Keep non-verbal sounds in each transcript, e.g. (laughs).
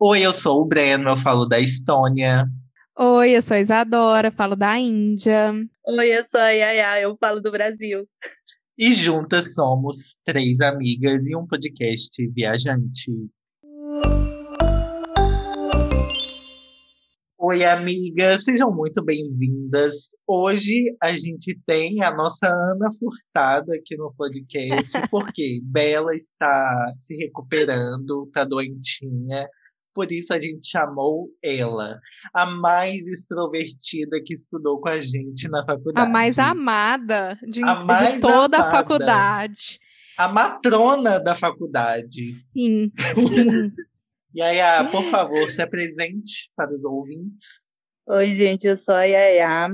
Oi, eu sou o Breno, eu falo da Estônia. Oi, eu sou a Isadora, falo da Índia. Oi, eu sou a Yaya, eu falo do Brasil. E juntas somos três amigas e um podcast viajante. Oi, amigas, sejam muito bem-vindas. Hoje a gente tem a nossa Ana Furtado aqui no podcast, (laughs) porque Bela está se recuperando, está doentinha. Por isso a gente chamou ela, a mais extrovertida que estudou com a gente na faculdade. A mais amada de, a mais de toda amada. a faculdade. A matrona da faculdade. Sim, sim. (laughs) E Yaya, por favor, se apresente para os ouvintes. Oi, gente, eu sou a Yaya,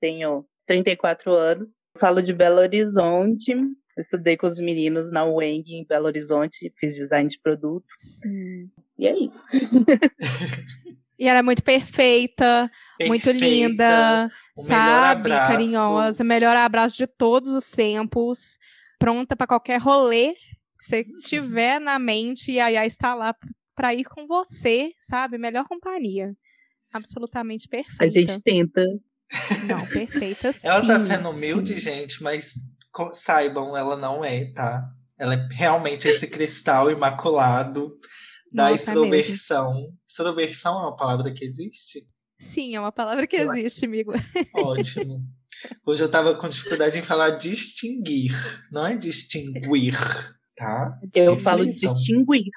tenho 34 anos, falo de Belo Horizonte, estudei com os meninos na UENG em Belo Horizonte, fiz design de produtos. Hum. E é isso. (laughs) e ela é muito perfeita, perfeita muito linda, sabe? Carinhosa, melhor abraço de todos os tempos, pronta para qualquer rolê que você tiver na mente e a Yaya está lá para ir com você, sabe? Melhor companhia. Absolutamente perfeita. A gente tenta. Não, perfeita sim. (laughs) Ela tá sendo humilde, sim. gente, mas saibam, ela não é, tá? Ela é realmente esse cristal imaculado da Nossa, é extroversão. É extroversão é uma palavra que existe? Sim, é uma palavra que eu existe, acho. amigo. (laughs) Ótimo. Hoje eu tava com dificuldade em falar distinguir, não é distinguir, tá? Eu falo distinguir.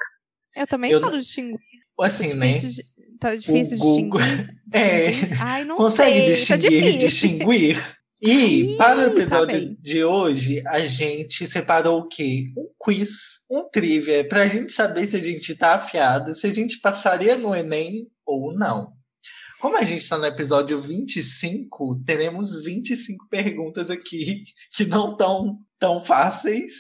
Eu também eu, falo distinguir. Assim, né? De, tá difícil Google... distinguir. É. Ai, não Consegue sei, tá distinguir, tá distinguir? E Ih, para o tá episódio tá de hoje, a gente separou o quê? Um quiz, um trivia, para a gente saber se a gente tá afiado, se a gente passaria no Enem ou não. Como a gente está no episódio 25, teremos 25 perguntas aqui (laughs) que não estão tão fáceis.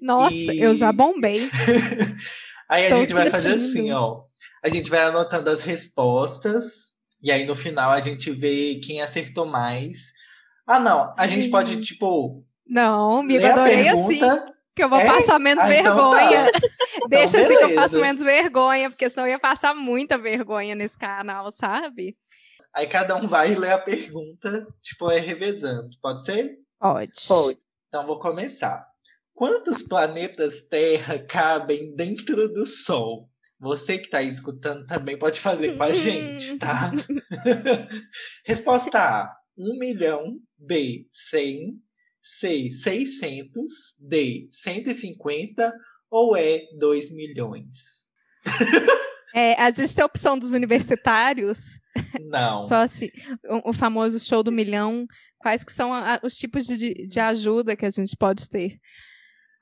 Nossa, e... eu já bombei. (laughs) Aí a gente vai fazer assim, ó. A gente vai anotando as respostas. E aí no final a gente vê quem acertou mais. Ah, não. A gente pode, tipo. Não, amigo, adorei assim. Que eu vou é? passar menos ah, vergonha. Então tá. (laughs) Deixa então, assim que eu passo menos vergonha, porque senão eu ia passar muita vergonha nesse canal, sabe? Aí cada um vai ler a pergunta, tipo, é revezando. Pode ser? Pode. Pode. Então vou começar. Quantos planetas Terra cabem dentro do Sol? Você que está escutando também pode fazer com a (laughs) gente, tá? (laughs) Resposta A: 1 milhão. B: 100. C: 600. D: 150. Ou E: 2 milhões? É, a gente tem a opção dos universitários. Não. Só assim, o, o, famoso show do milhão. Quais que são a, os tipos de, de ajuda que a gente pode ter?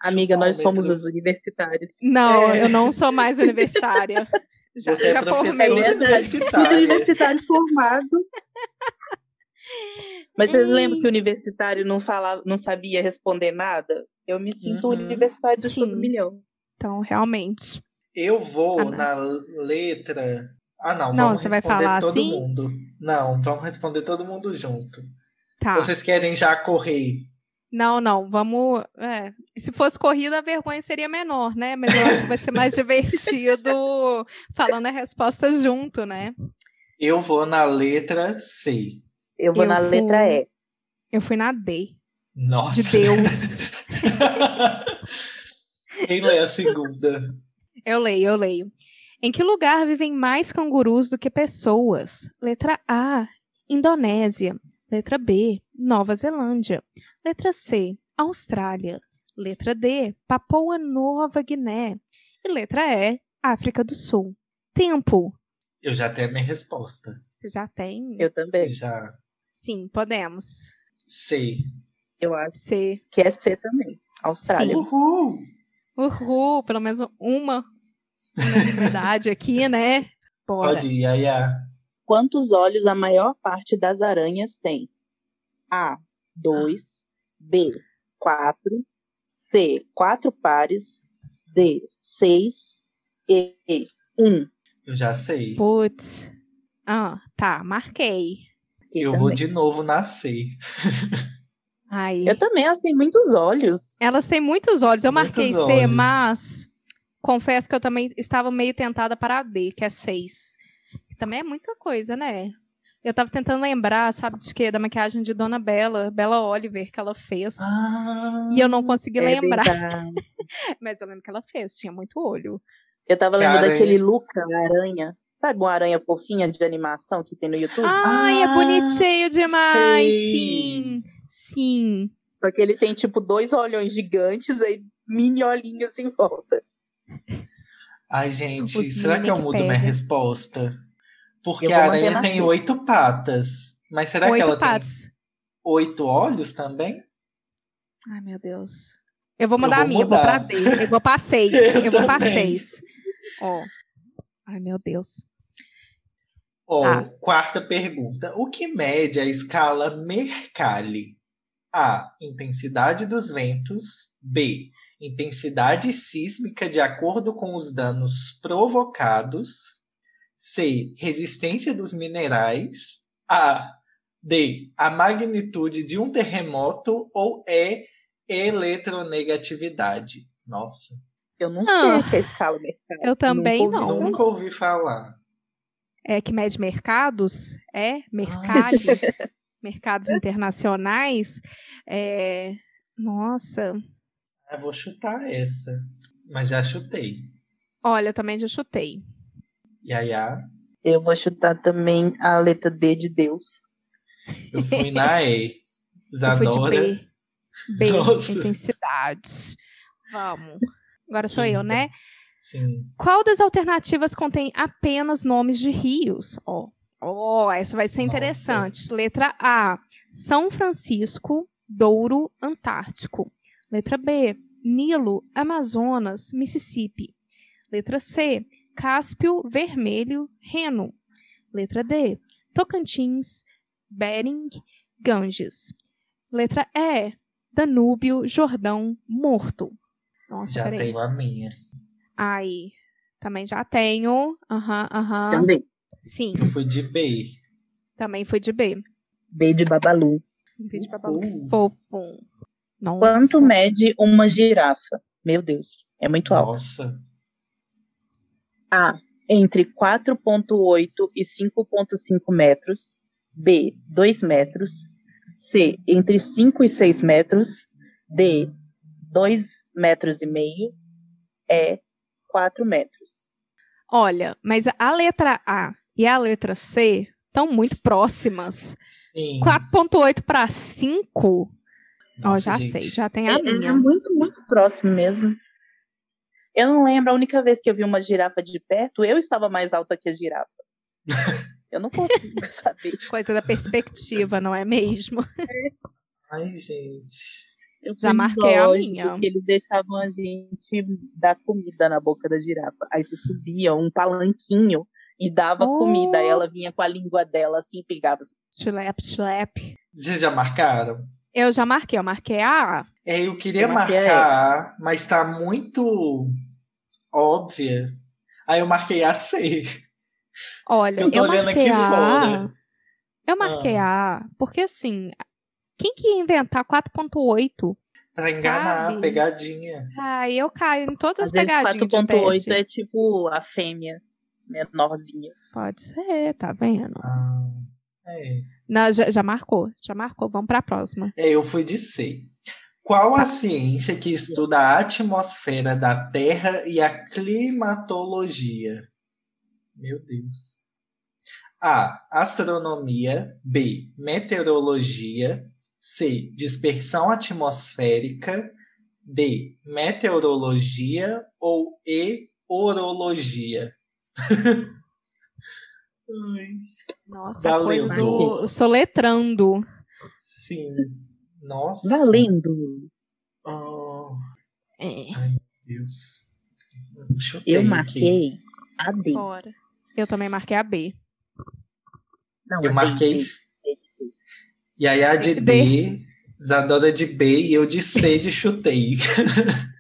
Amiga, nós somos os universitários. Não, é. eu não sou mais universitária. (laughs) Já, Você já é formei. Universitário. universitário formado. Mas vocês lembram que o universitário não falava, não sabia responder nada? Eu me sinto uhum. universitário do Sim. milhão. Então, realmente. Eu vou ah, na letra. Ah, não. Não, você vai falar todo assim? mundo. Não, vamos responder todo mundo junto. Tá. Vocês querem já correr não, não, vamos. É, se fosse corrida, a vergonha seria menor, né? Mas eu acho que vai ser mais (laughs) divertido falando a resposta junto, né? Eu vou na letra C. Eu vou eu na fui... letra E. Eu fui na D. Nossa. De Deus. (laughs) Quem lê a segunda? Eu leio, eu leio. Em que lugar vivem mais cangurus do que pessoas? Letra A, Indonésia. Letra B, Nova Zelândia. Letra C, Austrália. Letra D, Papua Nova Guiné. E letra E, África do Sul. Tempo. Eu já tenho a minha resposta. Você já tem? Eu também. Já. Sim, podemos. C. Eu acho C. que é C também. Austrália. Sim. Uhul! Uhul! Pelo menos uma unanimidade aqui, né? Bora. Pode ir, Aya. Quantos olhos a maior parte das aranhas tem? A. 2. B, 4, C, 4 pares, D, 6, E, 1. Eu já sei. Putz. Ah, tá, marquei. Eu, eu vou de novo nascer. Ai. Eu também, elas têm muitos olhos. Elas têm muitos olhos. Eu muitos marquei olhos. C, mas confesso que eu também estava meio tentada para a D, que é 6. Que também é muita coisa, né? Eu tava tentando lembrar, sabe de quê? Da maquiagem de Dona Bela, Bela Oliver, que ela fez. Ah, e eu não consegui É lembrar. (laughs) Mas eu lembro que ela fez, tinha muito olho. Eu tava Que lembrando aranha. daquele Luca, a aranha. Sabe uma aranha fofinha de animação que tem no YouTube? Ai, é Ah, bonitinho demais! sei. Sim! Sim! Só que ele tem, tipo, dois olhões gigantes aí mini olhinhos em volta. Ai, gente, Os será que eu que mudo minha resposta? Porque Eu a aranha tem sua. oito patas. Mas será que Oito ela patos. tem oito olhos também? Ai, meu Deus. Eu vou mudar vou a minha, eu vou pra mudar. D. Eu vou pra (laughs) 6. Eu Eu, vou pra. 6. Ó. Ai, meu Deus. Ó, Ah. quarta pergunta. O que mede a escala Mercalli? A. Intensidade dos ventos. B. Intensidade sísmica de acordo com os danos provocados. C. Resistência dos minerais. A. D. A magnitude de um terremoto. Ou E. Eletronegatividade. Nossa, Eu não Ah, sei o que é escala mercado. eu também Nunca ouvi não. nunca ouvi falar. É que mede mercados? É? Mercado? (laughs) mercados internacionais? É... Nossa. Eu vou chutar essa. Mas já chutei. Olha, eu também já chutei. Yaya, Eu vou chutar também a letra D de Deus. eu fui na E. Eu fui de. B. B, Nossa. intensidade. Vamos. Agora sou Sim. eu, né? Sim. Qual das alternativas contém apenas nomes de rios? Ó, ó, essa vai ser Nossa. interessante. Letra A, São Francisco, Douro, Antártico. Letra B, Nilo, Amazonas, Mississippi. Letra C, Cáspio, Vermelho, Reno. Letra D, Tocantins, Bering, Ganges. Letra E, Danúbio, Jordão, Morto. Nossa, Já peraí. tenho a minha. Aí, também já tenho. Aham, aham. Também. Sim, Eu fui de B. também foi de B. B de Babalu. Entendi, de babalu. Fofo. Nossa. Quanto mede uma girafa? Meu Deus, é muito alto. Nossa. A. Entre 4,8 e 5,5 metros. B. 2 metros. C. Entre 5 e 6 metros. D. 2 metros e meio. E. 4 metros. Olha, mas a letra A e a letra C estão muito próximas. Sim. 4.8 para 5. Ó, já gente. sei, já tem É, a é minha. muito, muito próximo mesmo. Eu não lembro, a única vez que eu vi uma girafa de perto, eu estava mais alta que a girafa. (laughs) Eu não consigo saber. Coisa da perspectiva, não é mesmo? Ai, gente. Eu Já marquei a minha. Que eles deixavam a gente dar comida na boca da girafa. Aí você subia um palanquinho e dava Oh. comida. Aí ela vinha com a língua dela assim, pegava. assim. Chulep, chulep. Vocês já marcaram? Eu já marquei, eu marquei a A. É, eu queria Eu marcar A, mas tá muito óbvia. Aí eu marquei a C. Olha, Eu tô olhando marquei aqui a fora. Eu marquei Ah. A, porque assim, quem que ia inventar 4.8? Pra enganar, Sabe? pegadinha. Ai, eu caio em todas Às as pegadinhas de 4.8 teste. é tipo a fêmea menorzinha. Pode ser, tá vendo? Ah, é. Não, já, já marcou, já marcou. Vamos pra próxima. É, eu fui de C. Qual a ciência que estuda a atmosfera da Terra e a climatologia? Meu Deus. A. Astronomia. B. Meteorologia. C. Dispersão atmosférica. D. Meteorologia. Ou E. Orologia. (laughs) Ai, Nossa, a coisa Valendo. do soletrando. sim. Nossa. Valendo! Oh, É, Deus. Chutei Eu aqui. marquei a D. bora. Eu também marquei a B. Não, Eu a marquei. D, D de Deus. E aí a de D. D, Isadora de B e eu de C de chutei. (laughs)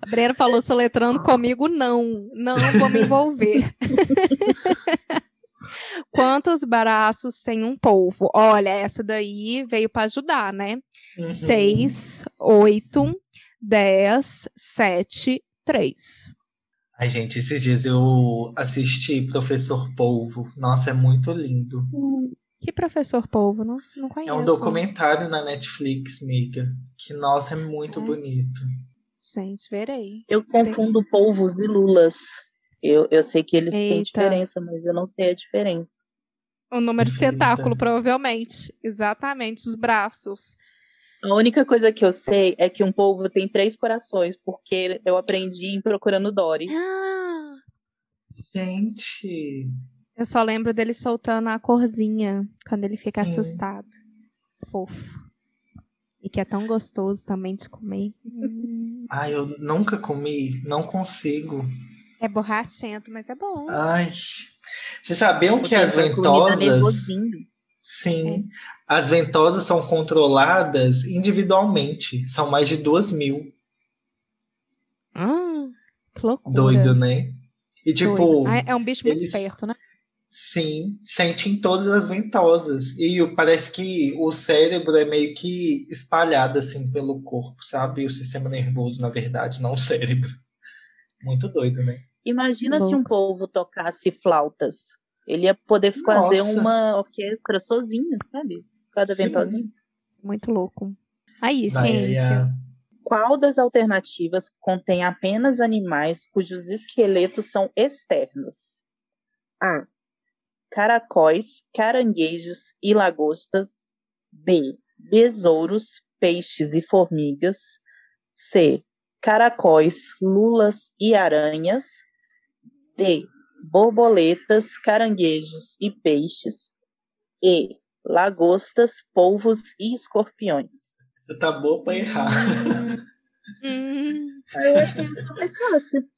A Breno falou soletrando comigo, não. Não vou me envolver. (laughs) Quantos braços tem um polvo? Olha, essa daí veio para ajudar, né? Uhum. Seis, oito, 10, 7, 3. Ai, gente, esses dias eu assisti Professor Polvo. Nossa, é muito lindo. Que Professor Polvo? Não, não conheço. É um documentário na Netflix, miga. Que, nossa, é muito é. bonito. Gente, verei. Eu confundo polvos e lulas. Eu, eu sei que eles Eita. têm diferença, mas eu não sei a diferença. O número de tentáculo, provavelmente. Exatamente, os braços. A única coisa que eu sei é que um polvo tem três corações, porque eu aprendi procurando Dory. Ah. Gente. Eu só lembro dele soltando a corzinha quando ele fica assustado. Fofo. E que é tão gostoso também de comer. (laughs) Ai, eu nunca comi, não consigo. É borrachento, mas é bom. Ai. Vocês sabiam que as ventosas. Sim. É. As ventosas são controladas individualmente. São mais de duas mil. Ah, que loucura. Doido, né? E tipo. Ah, é um bicho muito eles... esperto, né? Sim, sente em todas as ventosas. E parece que o cérebro é meio que espalhado assim pelo corpo, sabe? O sistema nervoso, na verdade, não o cérebro. Muito doido, né? Imagina Louco. se um povo tocasse flautas. Ele ia poder fazer Nossa. uma orquestra sozinho, sabe? Cada Sim. ventosinho. Muito louco. Aí, Vai, ciência. Qual das alternativas contém apenas animais cujos esqueletos são externos? A caracóis, caranguejos e lagostas. B. Besouros, peixes e formigas. C. Caracóis, lulas e aranhas. D. Borboletas, caranguejos e peixes. E. Lagostas, polvos e escorpiões. Você tá boa pra errar. Hum. Eu achei isso mais fácil.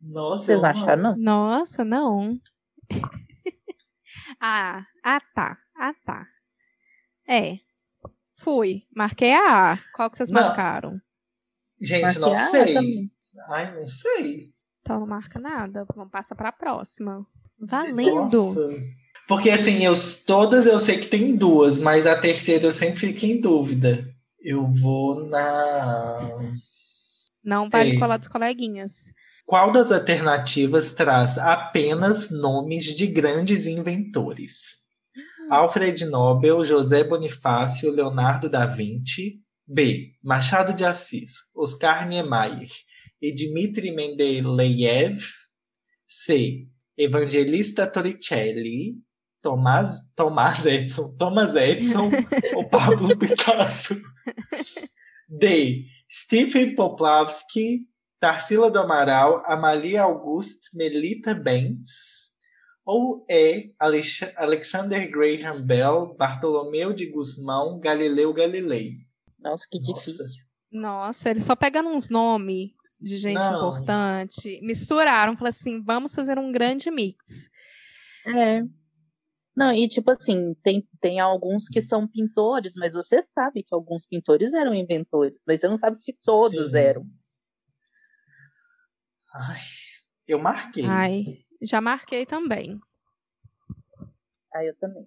Nossa, Vocês acharam, não? Nossa, não. Ah, ah tá. Ah tá. É. Fui. Marquei a A. Qual que vocês não. marcaram? Gente, Marquei não sei. Ai, não sei. Então não marca nada. Vamos passar para a próxima. Valendo. Nossa. Porque assim, eu, todas eu sei que tem duas, mas a terceira eu sempre fico em dúvida. Eu vou na. Não vale colar dos coleguinhas. Qual das alternativas traz apenas nomes de grandes inventores? Hum. Alfred Nobel, José Bonifácio, Leonardo da Vinci. B. Machado de Assis, Oscar Niemeyer e Dmitri Mendeleev. C. Evangelista Torricelli, Tomás, Tomás Edson, Thomas Edison (laughs) ou Pablo Picasso. D. Stephen Poplavsky, Tarsila do Amaral, Amalia Auguste, Melita Bentes, ou é Alexander Graham Bell, Bartolomeu de Guzmão, Galileu Galilei? Nossa, que Nossa. difícil. Nossa, eles só pegando uns nomes de gente Não. importante, misturaram, falaram assim, vamos fazer um grande mix. É. Não, e tipo assim, tem, tem alguns que são pintores, mas você sabe que alguns pintores eram inventores, mas você não sabe se todos Sim. eram. Ai, eu marquei. Ai, já marquei também. Ah, eu também.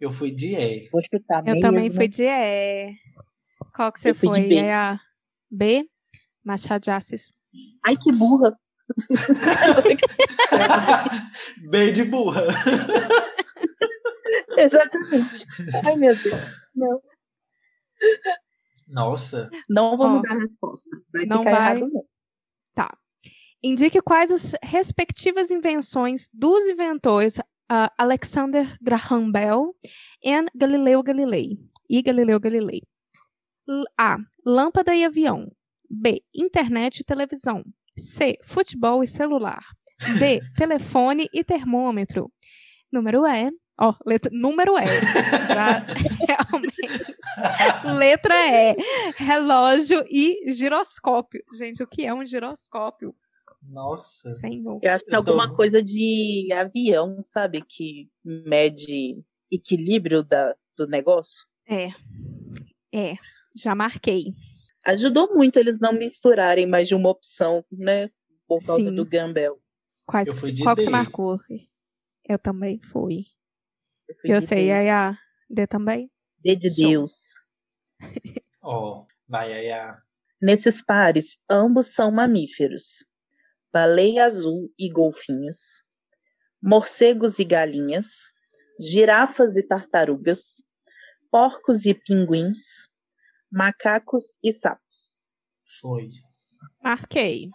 Eu fui de E. Vou chutar Eu mesmo. também fui de E. Qual que você eu foi? B. É a B? Machado de Assis. Ai, que burra. (laughs) B de burra. (laughs) Exatamente. Ai, meu Deus. Não. Nossa. Não vou mudar a resposta. Vai não ficar vai. errado mesmo. Indique quais as respectivas invenções dos inventores uh, Alexander Graham Bell e Galileu Galilei. E Galileu Galilei. A. Lâmpada e avião. B. Internet e televisão. C. Futebol e celular. D. (laughs) Telefone e termômetro. Número E. Ó, oh, letra, número E. Tá? (laughs) Realmente. Letra E. Relógio e giroscópio. Gente, o que é um giroscópio? Nossa. Senhor. Eu acho que é alguma coisa de avião, sabe? Que mede equilíbrio da, do negócio. É. É. Já marquei. Ajudou muito eles não misturarem mais de uma opção, né? Por causa Sim. do Gambel. Quais, qual D. que você marcou? Eu também fui. Eu, eu sei, aí a D também? D de Show. Deus. (laughs) Ó, oh, vai, Yaya. Nesses pares, ambos são mamíferos: baleia azul e golfinhos, morcegos e galinhas, girafas e tartarugas, porcos e pinguins, macacos e sapos. Foi. Marquei.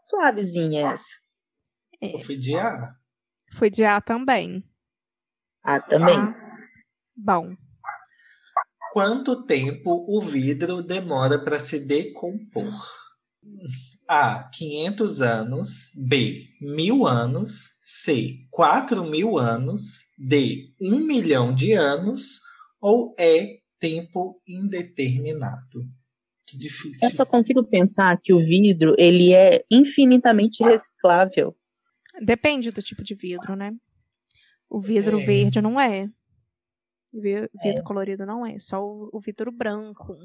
Suavezinha essa. É. Eu fui de A. Fui de A também. A também. Ah, bom. Quanto tempo o vidro demora para se decompor? A. 500 anos. B. Mil anos. C. 4 mil anos. D. 1 milhão de anos. Ou E. Tempo indeterminado. Que difícil. Eu só consigo pensar que o vidro ele é infinitamente reciclável. Depende do tipo de vidro, né? O vidro é. verde não é. O vidro é. colorido não é. Só o, o vidro branco.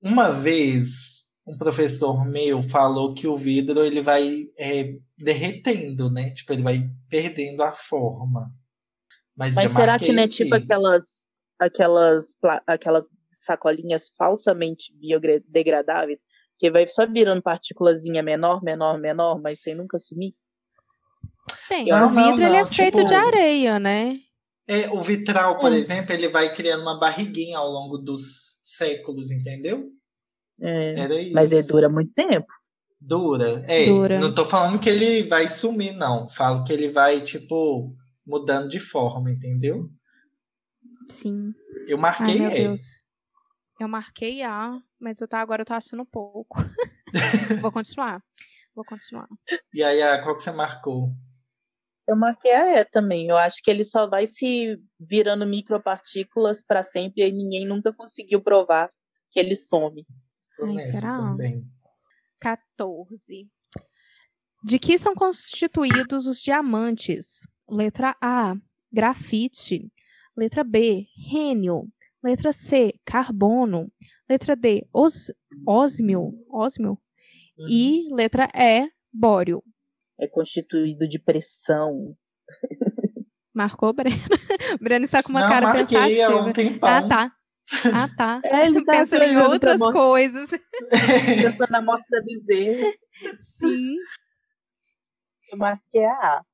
Uma vez, um professor meu falou que o vidro ele vai é, derretendo, né? Tipo, ele vai perdendo a forma. Mas, Mas será que não é tipo aquelas, aquelas, aquelas sacolinhas falsamente biodegradáveis, que vai só virando partículazinha menor, menor, menor, mas sem nunca sumir? Tem, não, o vidro não, não, ele é tipo, feito de areia, né? É, o vitral, por é. exemplo, ele vai criando uma barriguinha ao longo dos séculos, entendeu? É, Era isso. Mas ele dura muito tempo. Dura. É, dura. não tô falando que ele vai sumir, não. Falo que ele vai, tipo, mudando de forma, entendeu? Sim. Eu marquei Ai, meu Deus. Eu marquei A, mas eu tá, agora eu tô achando pouco. (laughs) Vou continuar. Vou continuar. E aí, a, qual que você marcou? Eu marquei a E também. Eu acho que ele só vai se virando micropartículas para sempre e ninguém nunca conseguiu provar que ele some. Ai, será? Também. 14. De que são constituídos os diamantes? Letra A, grafite. Letra B, rênio. Letra C, carbono. Letra D, os, osmio. Osmio. Uhum. E letra E, bório. É constituído de pressão. Marcou, Breno? (laughs) Breno está com uma Não, cara pensativa. Há um tempão. Ah, tá. Ah, tá. (laughs) É, ele tá pensando em outras coisas. (laughs) Pensando na morte da bezerra. Sim. Eu marquei a A.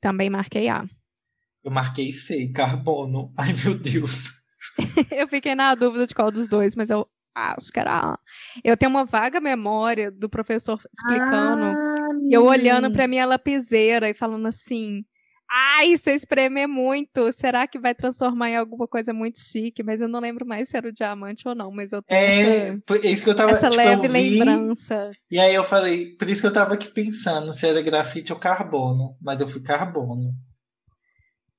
Também marquei A. Eu marquei C, carbono. Ai, meu Deus. (laughs) eu fiquei na dúvida de qual dos dois, mas eu acho que era. Eu tenho uma vaga memória do professor explicando, ah, eu olhando para minha lapiseira e falando assim: Ai, se eu espremer muito, será que vai transformar em alguma coisa muito chique? Mas eu não lembro mais se era o diamante ou não, mas eu tenho é, essa, isso que eu tava, essa tipo, leve lembrança. E aí eu falei, por isso que eu tava aqui pensando se era grafite ou carbono, mas eu fui carbono.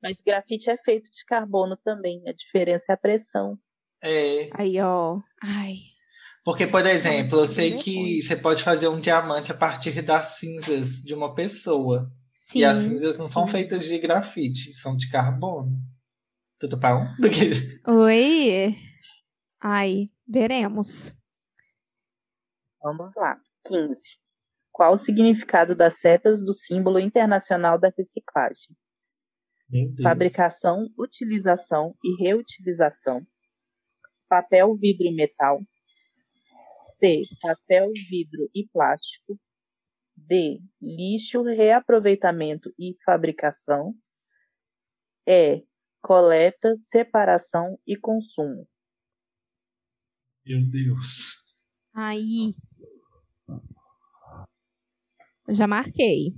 Mas grafite é feito de carbono também, a diferença é a pressão. É. Aí, ó. Ai. Porque, por exemplo, eu sei que você pode fazer um diamante a partir das cinzas de uma pessoa. Sim, e as cinzas não sim. são feitas de grafite, são de carbono. Tudo para um? Oi. Ai, veremos. Vamos lá. 15. Qual o significado das setas do símbolo internacional da reciclagem? Fabricação, utilização e reutilização papel, vidro e metal. C. Papel, vidro e plástico. D. Lixo, reaproveitamento e fabricação. E. Coleta, separação e consumo. Meu Deus. Aí. Já marquei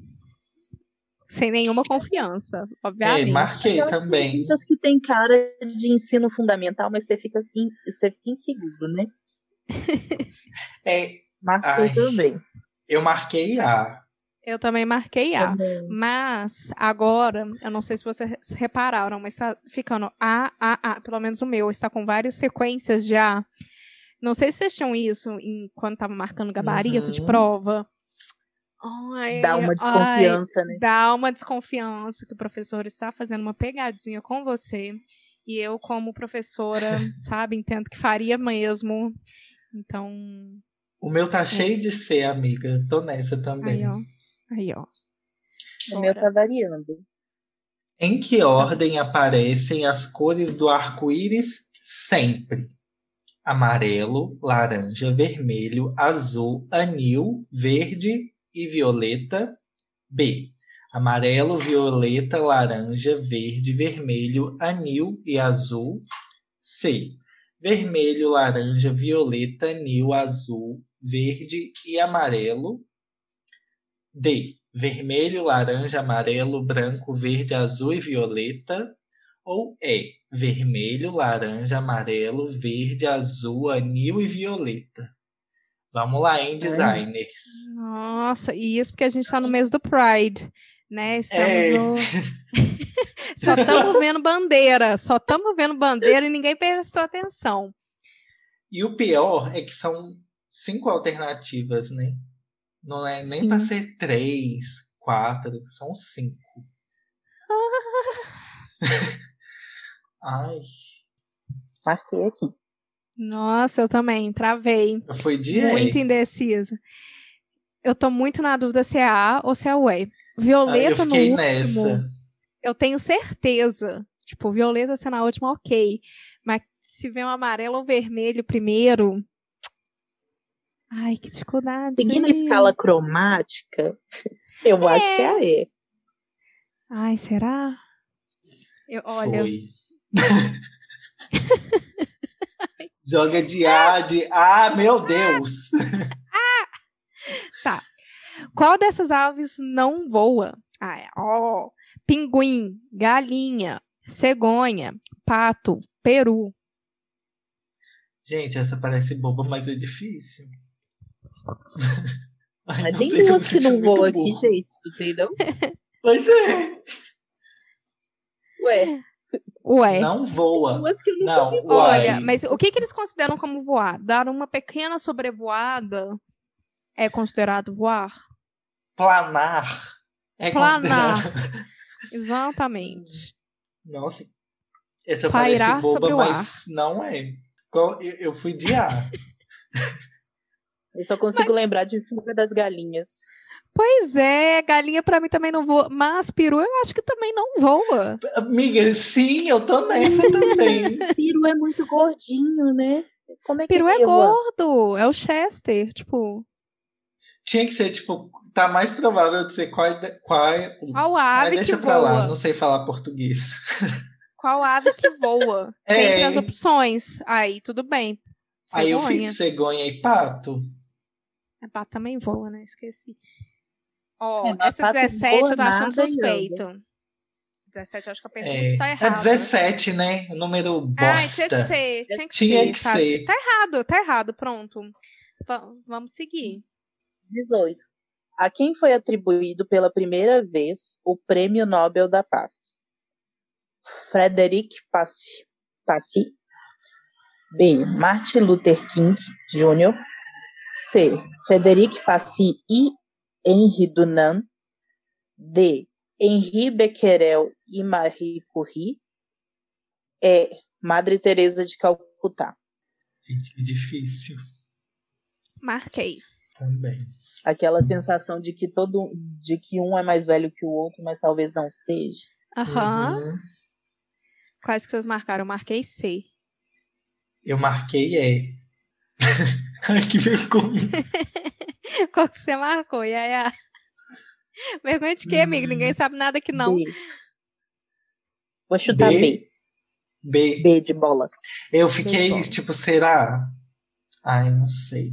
sem nenhuma confiança, obviamente. É, marquei também. Perguntas que tem cara de ensino fundamental, mas você fica, assim, você fica inseguro, né? (laughs) é, marquei ai, também. Eu marquei A. Eu também marquei A. Também. Mas agora, eu não sei se vocês repararam, mas está ficando A, A, A. Pelo menos o meu está com várias sequências de A. Não sei se vocês tinham isso em, quando estava marcando gabarito uhum. de prova. Ai, dá uma desconfiança, ai, né? Dá uma desconfiança que o professor está fazendo uma pegadinha com você. E eu, como professora, (laughs) sabe, entendo que faria mesmo. Então. O meu tá é. cheio de C, amiga. Tô nessa também. Aí, ó. Aí, ó. O meu tá variando. Em que ordem aparecem as cores do arco-íris sempre? amarelo, laranja, vermelho, azul, anil, verde e violeta. B. Amarelo, violeta, laranja, verde, vermelho, anil e azul. C. Vermelho, laranja, violeta, anil, azul, verde e amarelo. D. Vermelho, laranja, amarelo, branco, verde, azul e violeta. Ou E. Vermelho, laranja, amarelo, verde, azul, anil e violeta. Vamos lá, hein, designers. Nossa, e isso porque a gente está no mês do Pride, né? Estamos é. no... (laughs) só estamos vendo bandeira, só estamos vendo bandeira e ninguém prestou atenção. E o pior é que são cinco alternativas, né? Não é nem para ser três, quatro, são cinco. (laughs) Ai. Marquei aqui. Nossa, eu também, travei. Foi de Muito indecisa. Eu tô muito na dúvida se é A ou se é o E. Violeta ah, no último. Nessa. Eu tenho certeza. Tipo, violeta ser na última, ok. Mas se vem um amarelo ou vermelho primeiro. Ai, que dificuldade. Seguindo a escala cromática, (laughs) eu é. acho que é a E. Ai, será? Eu, olha. Foi. (laughs) Joga de A, de Ah, meu Deus! (laughs) Ah! Tá. Qual dessas aves não voa? Ah, é. Ó, pinguim, galinha, cegonha, pato, peru. Gente, essa parece boba, mas é difícil. (laughs) Ai, mas tem duas que não voam aqui, gente, entendeu? (laughs) Pois é. Ué. Ué. Não voa. não, Olha, mas o que, que eles consideram como voar? Dar uma pequena sobrevoada é considerado voar? Planar é Planar. considerado. (laughs) Exatamente. Nossa. Essa Pairar parece boba, mas não é. Eu, fui de A. eu só consigo mas... lembrar de fuga das galinhas. Pois é, galinha para mim também não voa, mas peru eu acho que também não voa. Amiga, sim, eu tô nessa (laughs) também. peru é muito gordinho, né? Como é que peru é, é gordo, é o Chester, tipo. Tinha que ser, tipo, tá mais provável de ser qual. Qual, qual ave Mas deixa que pra voa? lá, não sei falar português. Qual ave que voa? (laughs) É. Entre as opções. Aí, tudo bem. Cegonha. Aí eu fico cegonha e pato. É, pato também voa, né? Esqueci. Ó, oh, essa 17 eu tô achando suspeito. 17 eu acho que a pergunta é, está errada. É 17, né? O número bosta. Ah, tinha que ser. Tinha que tinha ser, que ser. Tá errado, tá errado. Pronto. V vamos seguir. 18. A quem foi atribuído pela primeira vez o Prêmio Nobel da Paz? Frederic Passy. Passy. B. Martin Luther King Jr. C. Frederic Passy e Henri Dunant, D. Henri Becquerel e Marie Curie, é Madre Teresa de Calcutá. Gente, que difícil. Marquei. Também. Aquela sensação de que todo, de que um é mais velho que o outro, mas talvez não seja. Aham. Uhum. Quais que vocês marcaram? Eu marquei C. Eu marquei E. (laughs) Ai, que vergonha. (laughs) Qual que você marcou, Yaya? (laughs) Vergonha de quê, amigo? Ninguém hum. sabe nada que não. B. Vou chutar B. B. B. B de bola. Eu fiquei, tipo, será? Ai, não sei.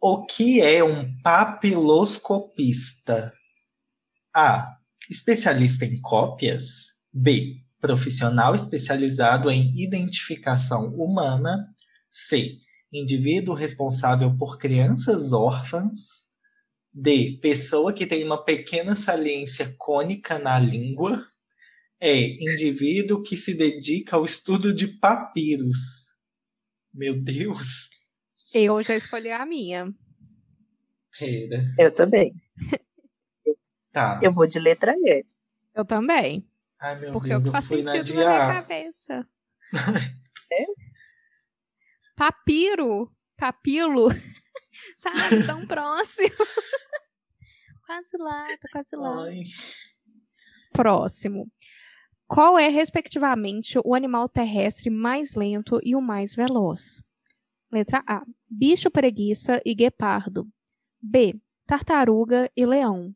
O que é um papiloscopista? A. Especialista em cópias. B. Profissional especializado em identificação humana. C indivíduo responsável por crianças órfãs. D. Pessoa que tem uma pequena saliência cônica na língua. E. Indivíduo que se dedica ao estudo de papiros. Meu Deus. Eu já escolhi a minha. Pera. Eu também. Tá. Eu vou de letra E. Eu também. Ai, meu Porque Deus, é o que faz sentido na, na minha cabeça. é? (laughs) Papiro, papilo, (laughs) sabe? Tão próximo. (laughs) quase lá, tá quase lá. Ai. Próximo. Qual é, respectivamente, o animal terrestre mais lento e o mais veloz? Letra A. Bicho, preguiça e guepardo. B. Tartaruga e leão.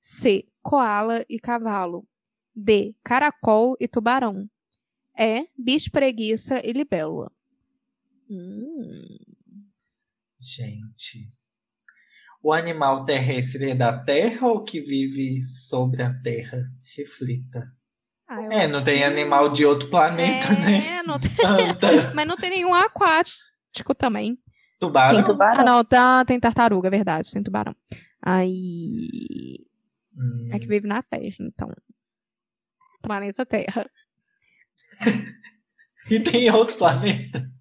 C. Coala e cavalo. D. Caracol e tubarão. E. Bicho, preguiça e libélula. Hum. Gente. O animal terrestre é da Terra ou que vive sobre a Terra? Reflita. Ah, é, não tem que... animal de outro planeta, é, né? Não tem... (laughs) Mas não tem nenhum aquático também. Tubarão? Tem tubarão. Ah, não, tá, tem tartaruga, é verdade, tem tubarão. Aí. Hum. É que vive na Terra, então. Planeta Terra. (laughs) e tem outro planeta?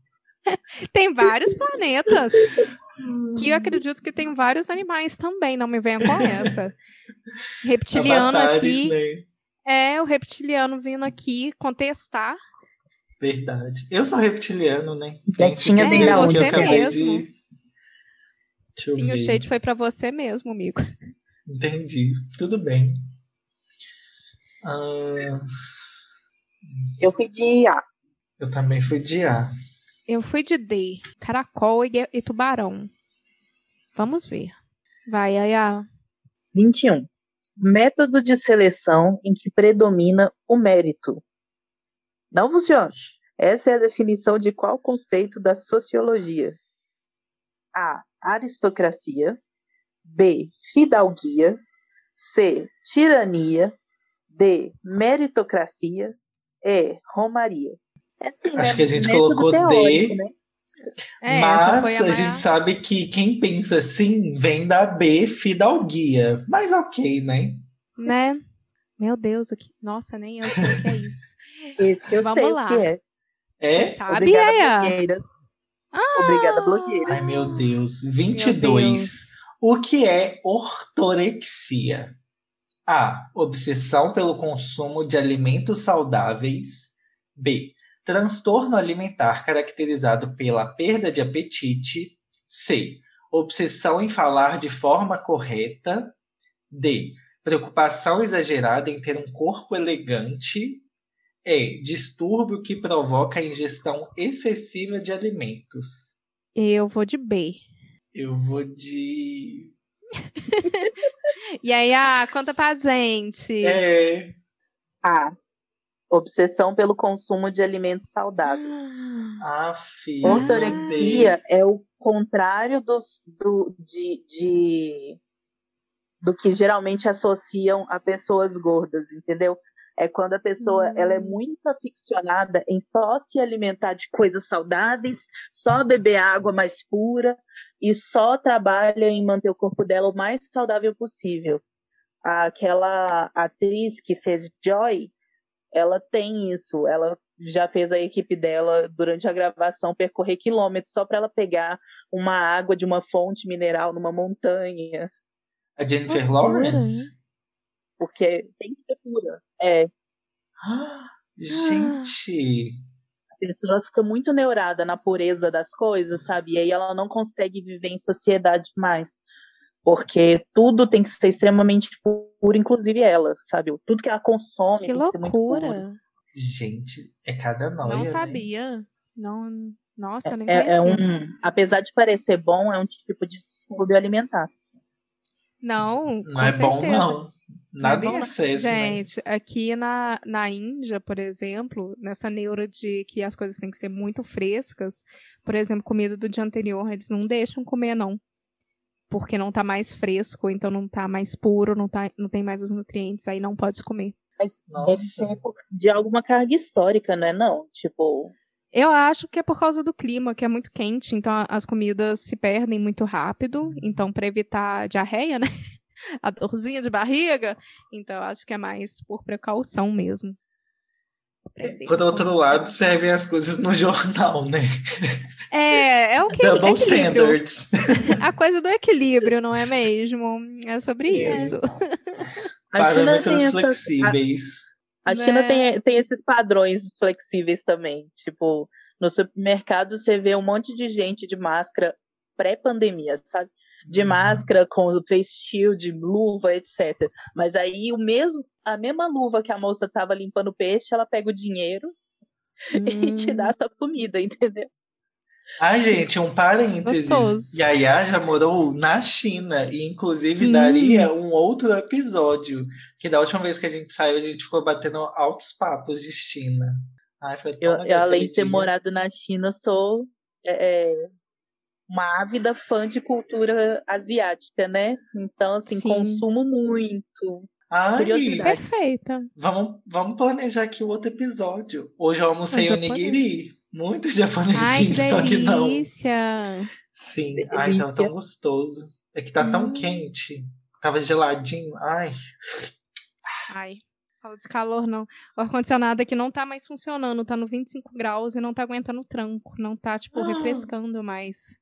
Tem vários planetas. que eu acredito que tem vários animais também, não me venham com essa. (laughs) Reptiliano aqui. Né? É, o reptiliano vindo aqui contestar. Verdade. Eu sou reptiliano, né? Gatinha bem é, você mesmo. De... Sim, ver. o shade foi para você mesmo, amigo. Entendi. Tudo bem. Ah... Eu fui de A. Eu também fui de A. Eu fui de D. Caracol e, e tubarão. Vamos ver. Vai, Aya. 21. Método de seleção em que predomina o mérito. Não funciona. Essa é a definição de qual conceito da sociologia? A. Aristocracia. B. Fidalguia. C. Tirania. D. Meritocracia. E. Romaria. É assim, Acho né? que a gente colocou D. Né? É, mas a, a gente sabe que quem pensa assim vem da B, fidalguia. Mas ok, né? Né? Meu Deus, o que... nossa, nem eu sei o que é isso. (laughs) Esse que eu Vamos sei lá. o que é. É? Você sabe, Obrigada, é? blogueiras. Ah, Obrigada, blogueiras. Ai, meu Deus. 22. Meu Deus. O que é ortorexia? A. Obsessão pelo consumo de alimentos saudáveis. B transtorno alimentar caracterizado pela perda de apetite. C. Obsessão em falar de forma correta. D. Preocupação exagerada em ter um corpo elegante. E. Distúrbio que provoca a ingestão excessiva de alimentos. Eu vou de B. Eu vou de. (laughs) e aí, ah, conta pra gente. É. A. Obsessão pelo consumo de alimentos saudáveis. (gasps) Ah, filha. Ortorexia é o contrário dos, do, de, de, do que geralmente associam a pessoas gordas, entendeu? É quando a pessoa hum. ela é muito aficionada em só se alimentar de coisas saudáveis, só beber água mais pura e só trabalha em manter o corpo dela o mais saudável possível. Aquela atriz que fez Joy, ela tem isso. Ela já fez a equipe dela, durante a gravação, percorrer quilômetros só para ela pegar uma água de uma fonte mineral numa montanha. A Jennifer Lawrence? Porque tem que ser pura. É. (gasps) gente! A pessoa fica muito neurada na pureza das coisas, sabe? E aí ela não consegue viver em sociedade mais porque tudo tem que ser extremamente puro, inclusive ela, sabe? Tudo que ela consome que tem loucura. que ser muito puro. Gente, é cada noia, Não né? sabia. Né? Não, nossa, eu nem é, é um, apesar de parecer bom, é um tipo de distúrbio alimentar. Não, não é certeza. bom não. Nada não é em excesso, né? Gente, né? aqui na, na Índia, por exemplo, nessa neura de que as coisas têm que ser muito frescas, por exemplo, comida do dia anterior, eles não deixam comer não porque não tá mais fresco, então não tá mais puro, não, tá, não tem mais os nutrientes, aí não pode comer. Mas Nossa. deve ser de alguma carga histórica, né? Não, tipo. Eu acho que é por causa do clima, que é muito quente, então as comidas se perdem muito rápido. Então, para evitar diarreia, né? (laughs) A dorzinha de barriga. Então, eu acho que é mais por precaução mesmo. Por outro lado, servem as coisas no (laughs) jornal, né? É, é o que Double equilíbrio. standards. A coisa do equilíbrio, não é mesmo? É sobre é. isso. Parâmetros flexíveis. A, a China né? tem, tem esses padrões flexíveis também. Tipo, no supermercado você vê um monte de gente de máscara pré-pandemia, sabe? De uhum. máscara com face shield, luva, etc. Mas aí o mesmo, a mesma luva que a moça tava limpando o peixe, ela pega o dinheiro hum. (laughs) e te dá a hum. sua comida, entendeu? Ai, gente, um parênteses. Gostoso. Yaya já morou na China e, inclusive, Sim. daria um outro episódio. Que da última vez que a gente saiu, a gente ficou batendo altos papos de China. Ai, foi eu, eu além de ter dia. morado na China, sou é, é, uma ávida fã de cultura asiática, né? Então, assim, Sim. consumo muito. Ai, perfeita. Vamos, vamos planejar aqui o outro episódio. Hoje eu almocei onigiri. Muito japonesinho, só que não. delícia! Sim, delícia. ai, tava tão gostoso. É que tá hum. tão quente. Tava geladinho. Ai. Ai. Fala de calor, não. O ar-condicionado aqui não tá mais funcionando, tá no 25 graus e não tá aguentando o tranco. Não tá, tipo, ah. refrescando mais.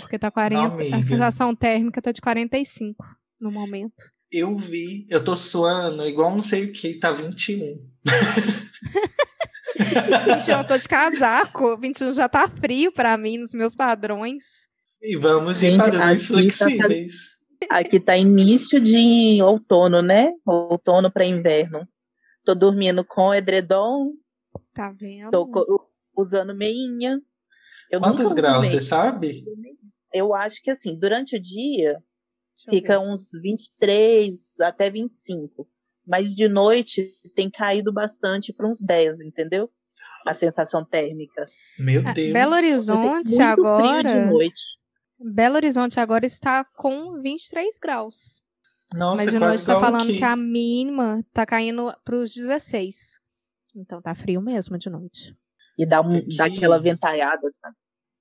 Porque tá 40. Não, a sensação térmica tá de 45 no momento. Eu vi, eu tô suando igual não sei o que, tá 21. 21 eu tô de casaco, 21 já tá frio para mim nos meus padrões. E vamos de padrões tá flexíveis. Tá, aqui tá início de outono, né? Outono para inverno. Tô dormindo com edredom. Tá vendo? Tô usando meinha. Eu Quantos graus, você sabe? Eu acho que assim, durante o dia fica uns 23 até 25 mas de noite tem caído bastante para uns 10, entendeu? A sensação térmica. Meu é, Deus. Belo Horizonte agora. de noite. Belo Horizonte agora está com 23 graus. Nossa, mas de noite está falando que a mínima está caindo para os 16. Então tá frio mesmo de noite. E dá, um, dá aquela ventalhada, sabe?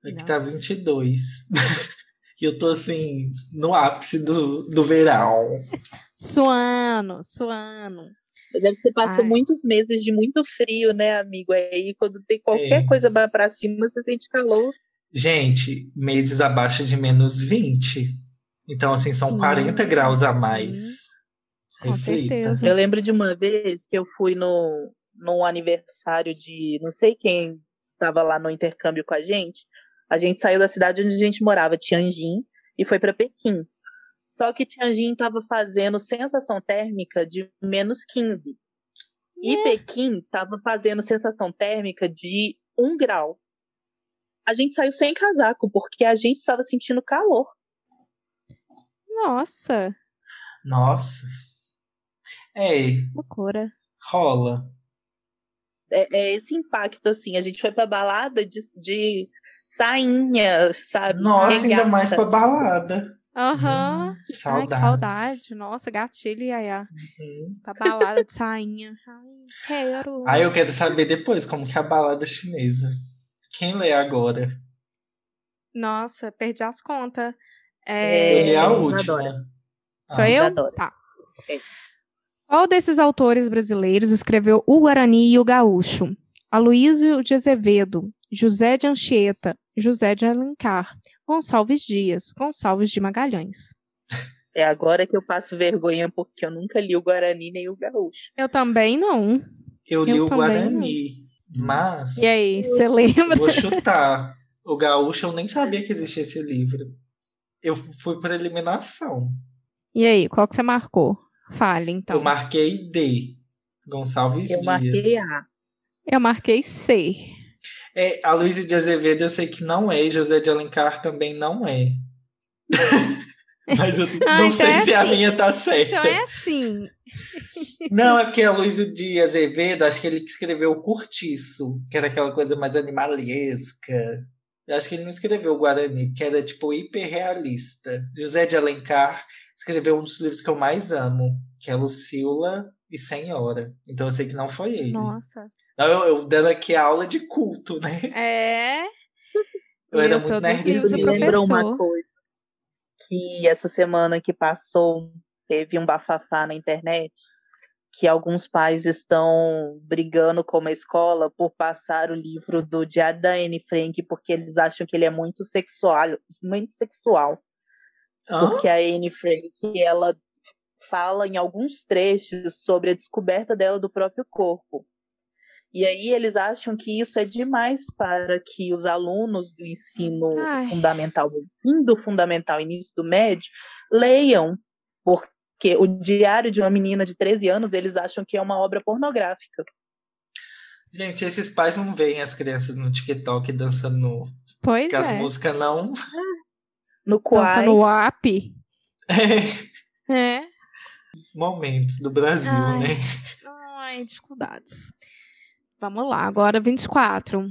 Aqui tá Nossa. tá 22. (laughs) e eu tô assim, no ápice do, do verão. Suando, suando. Mas é que você passa Ai. muitos meses de muito frio, né, amigo? Aí quando tem qualquer é. coisa para cima, você sente calor. Gente, meses abaixo de menos 20. Então, assim, são sim, 40 graus a mais. Com certeza. Eu lembro de uma vez que eu fui no, no aniversário de não sei quem estava lá no intercâmbio com a gente. A gente saiu da cidade onde a gente morava, Tianjin, e foi para Pequim. Só que Tianjin estava fazendo sensação térmica de menos 15. E é. Pequim estava fazendo sensação térmica de 1 grau. A gente saiu sem casaco, porque a gente estava sentindo calor. Nossa. Nossa. É. Loucura. Rola. É, é, esse impacto, assim. A gente foi pra balada de, de sainha, sabe? Nossa, Regata. ainda mais pra balada. Aham. Uhum. Ai, que saudade. Nossa, gatilho, Yaya. Uhum. Tá balada de sainha. Ai, quero. Ai, eu quero saber depois como que é a balada chinesa. Quem lê agora? Nossa, perdi as contas. É... Eu li a última. Sou ah, eu? Tá. Qual desses autores brasileiros escreveu o Guarani e o Gaúcho? Aloísio de Azevedo, José de Anchieta, José de Alencar, Gonçalves Dias, Gonçalves de Magalhães. É agora que eu passo vergonha porque eu nunca li o Guarani nem o Gaúcho. Eu também não. Eu li eu o Guarani, não. mas. E aí, você lembra? Vou chutar. O Gaúcho eu nem sabia que existia esse livro. Eu fui por eliminação. E aí, qual que você marcou? Fale, então. Eu marquei D. Gonçalves eu Dias. Eu marquei A. Eu marquei C. É, a Luísa de Azevedo eu sei que não é, e José de Alencar também não é. (laughs) Mas eu ah, não então sei é se assim. a minha tá certa. Então é assim. Não, é porque a Luísa de Azevedo, acho que ele escreveu o Curtiço, que era aquela coisa mais animalesca. Eu acho que ele não escreveu o Guarani, que era tipo hiperrealista. José de Alencar escreveu um dos livros que eu mais amo, que é Lucila e Senhora. Então eu sei que não foi ele. Nossa. Não, eu, eu dando aqui aula de culto, né? É. Eu era muito nerdzinho. Isso me lembrou uma coisa. Que essa semana que passou, teve um bafafá na internet que alguns pais estão brigando com a escola por passar o livro do Diário da Anne Frank porque eles acham que ele é muito sexual, muito sexual. Hã? Porque a Anne Frank, ela fala em alguns trechos sobre a descoberta dela do próprio corpo. E aí eles acham que isso é demais para que os alunos do ensino Ai. fundamental, fim do fundamental, início do médio, leiam, porque o diário de uma menina de 13 anos, eles acham que é uma obra pornográfica. Gente, esses pais não veem as crianças no TikTok dançando no. Pois que é. as músicas não. No Quai. Dança no app. É. (laughs) É. Momentos do Brasil, Ai. né? Ai, dificuldades. Vamos lá, agora 24.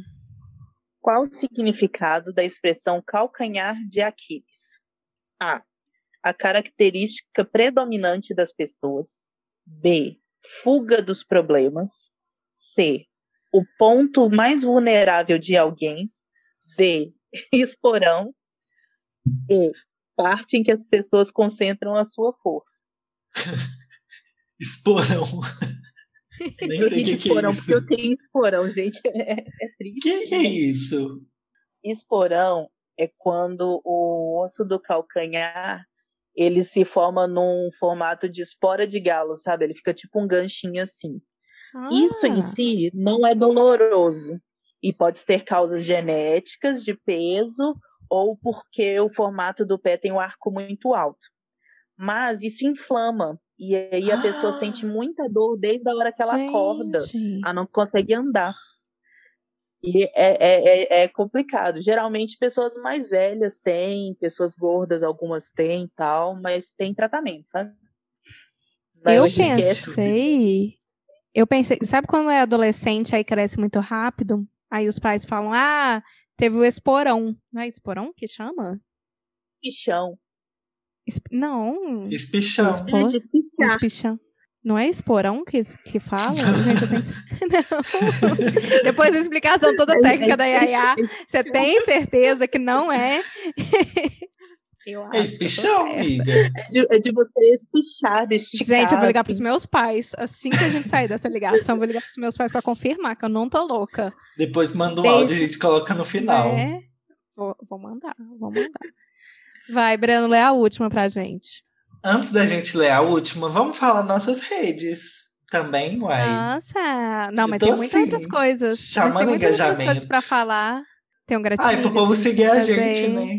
Qual o significado da expressão calcanhar de Aquiles? A. A característica predominante das pessoas. B. Fuga dos problemas. C. O ponto mais vulnerável de alguém. D. (laughs) Esporão. E. Parte em que as pessoas concentram a sua força. (laughs) Esporão. Nem eu sei o que, é isso. porque eu tenho esporão, gente. (laughs) É, é triste. que, que é isso? Esporão é quando o osso do calcanhar ele se forma num formato de espora de galo, sabe? Ele fica tipo um ganchinho assim. Isso em Ah, si não é doloroso e pode ter causas genéticas, de peso ou porque o formato do pé tem um arco muito alto. Mas isso inflama e aí a pessoa Ah. sente muita dor desde a hora que ela acorda. gente. Ela não consegue andar. E é, é, é, é complicado. Geralmente pessoas mais velhas têm, pessoas gordas algumas têm tal, mas tem tratamento, sabe? Mas Eu é tudo. pensei. Eu pensei, sabe quando é adolescente aí cresce muito rápido? Aí os pais falam: "Ah, teve o esporão". Não é esporão que chama? Espichão. Es- Não, Espichão. Espo- É espichar. espichão. Não é esporão que, que fala? Gente, eu tenho... Não. (laughs) (laughs) Depois da explicação toda técnica da Yaya, você tem certeza que não é? (laughs) Eu acho É espichão, amiga. É de, é de você espichar, esticar, Gente, eu vou ligar pros assim. meus pais. Assim que a gente sair dessa ligação, eu vou ligar pros meus pais pra confirmar que eu não tô louca. Depois manda um Desde- áudio e a gente coloca no final. É, vou, vou mandar, vou mandar. Vai, Breno, lê a última pra gente. Antes da gente ler a última, vamos falar nossas redes também, uai. Nossa! Não, mas tem muitas assim, outras coisas. Mas chamando tem muitas engajamento. coisas pra falar. Tem um gratimigas. Ai, pro povo a gente seguir a tem gente, fazer. né?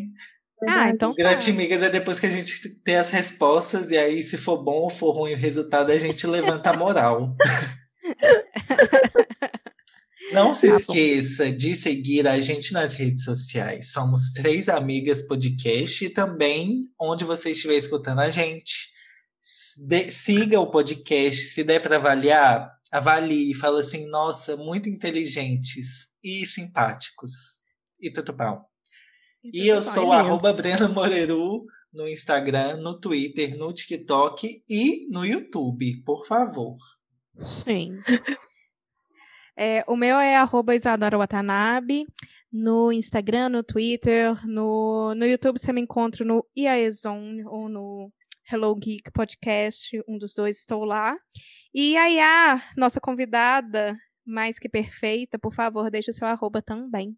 Ah, então. Gratimigas é depois que a gente ter as respostas, e aí, se for bom ou for ruim o resultado, a gente levanta a moral. (laughs) Não se Tá esqueça de seguir a gente nas redes sociais. Somos Três Amigas Podcast e também onde você estiver escutando a gente. de- siga o podcast, se der para avaliar, avalie, fala assim, nossa, muito inteligentes e simpáticos. E tudo bom. E eu sou lindos. arroba Breno Moreru no Instagram, no Twitter, no TikTok e no YouTube, por favor. Sim. É, o meu é arroba Isadora Watanabe. No Instagram, no Twitter, no, no YouTube você me encontra no IAEZone ou no Hello Geek Podcast, um dos dois estou lá. E a Yá, nossa convidada, mais que perfeita, por favor, deixe o seu arroba também.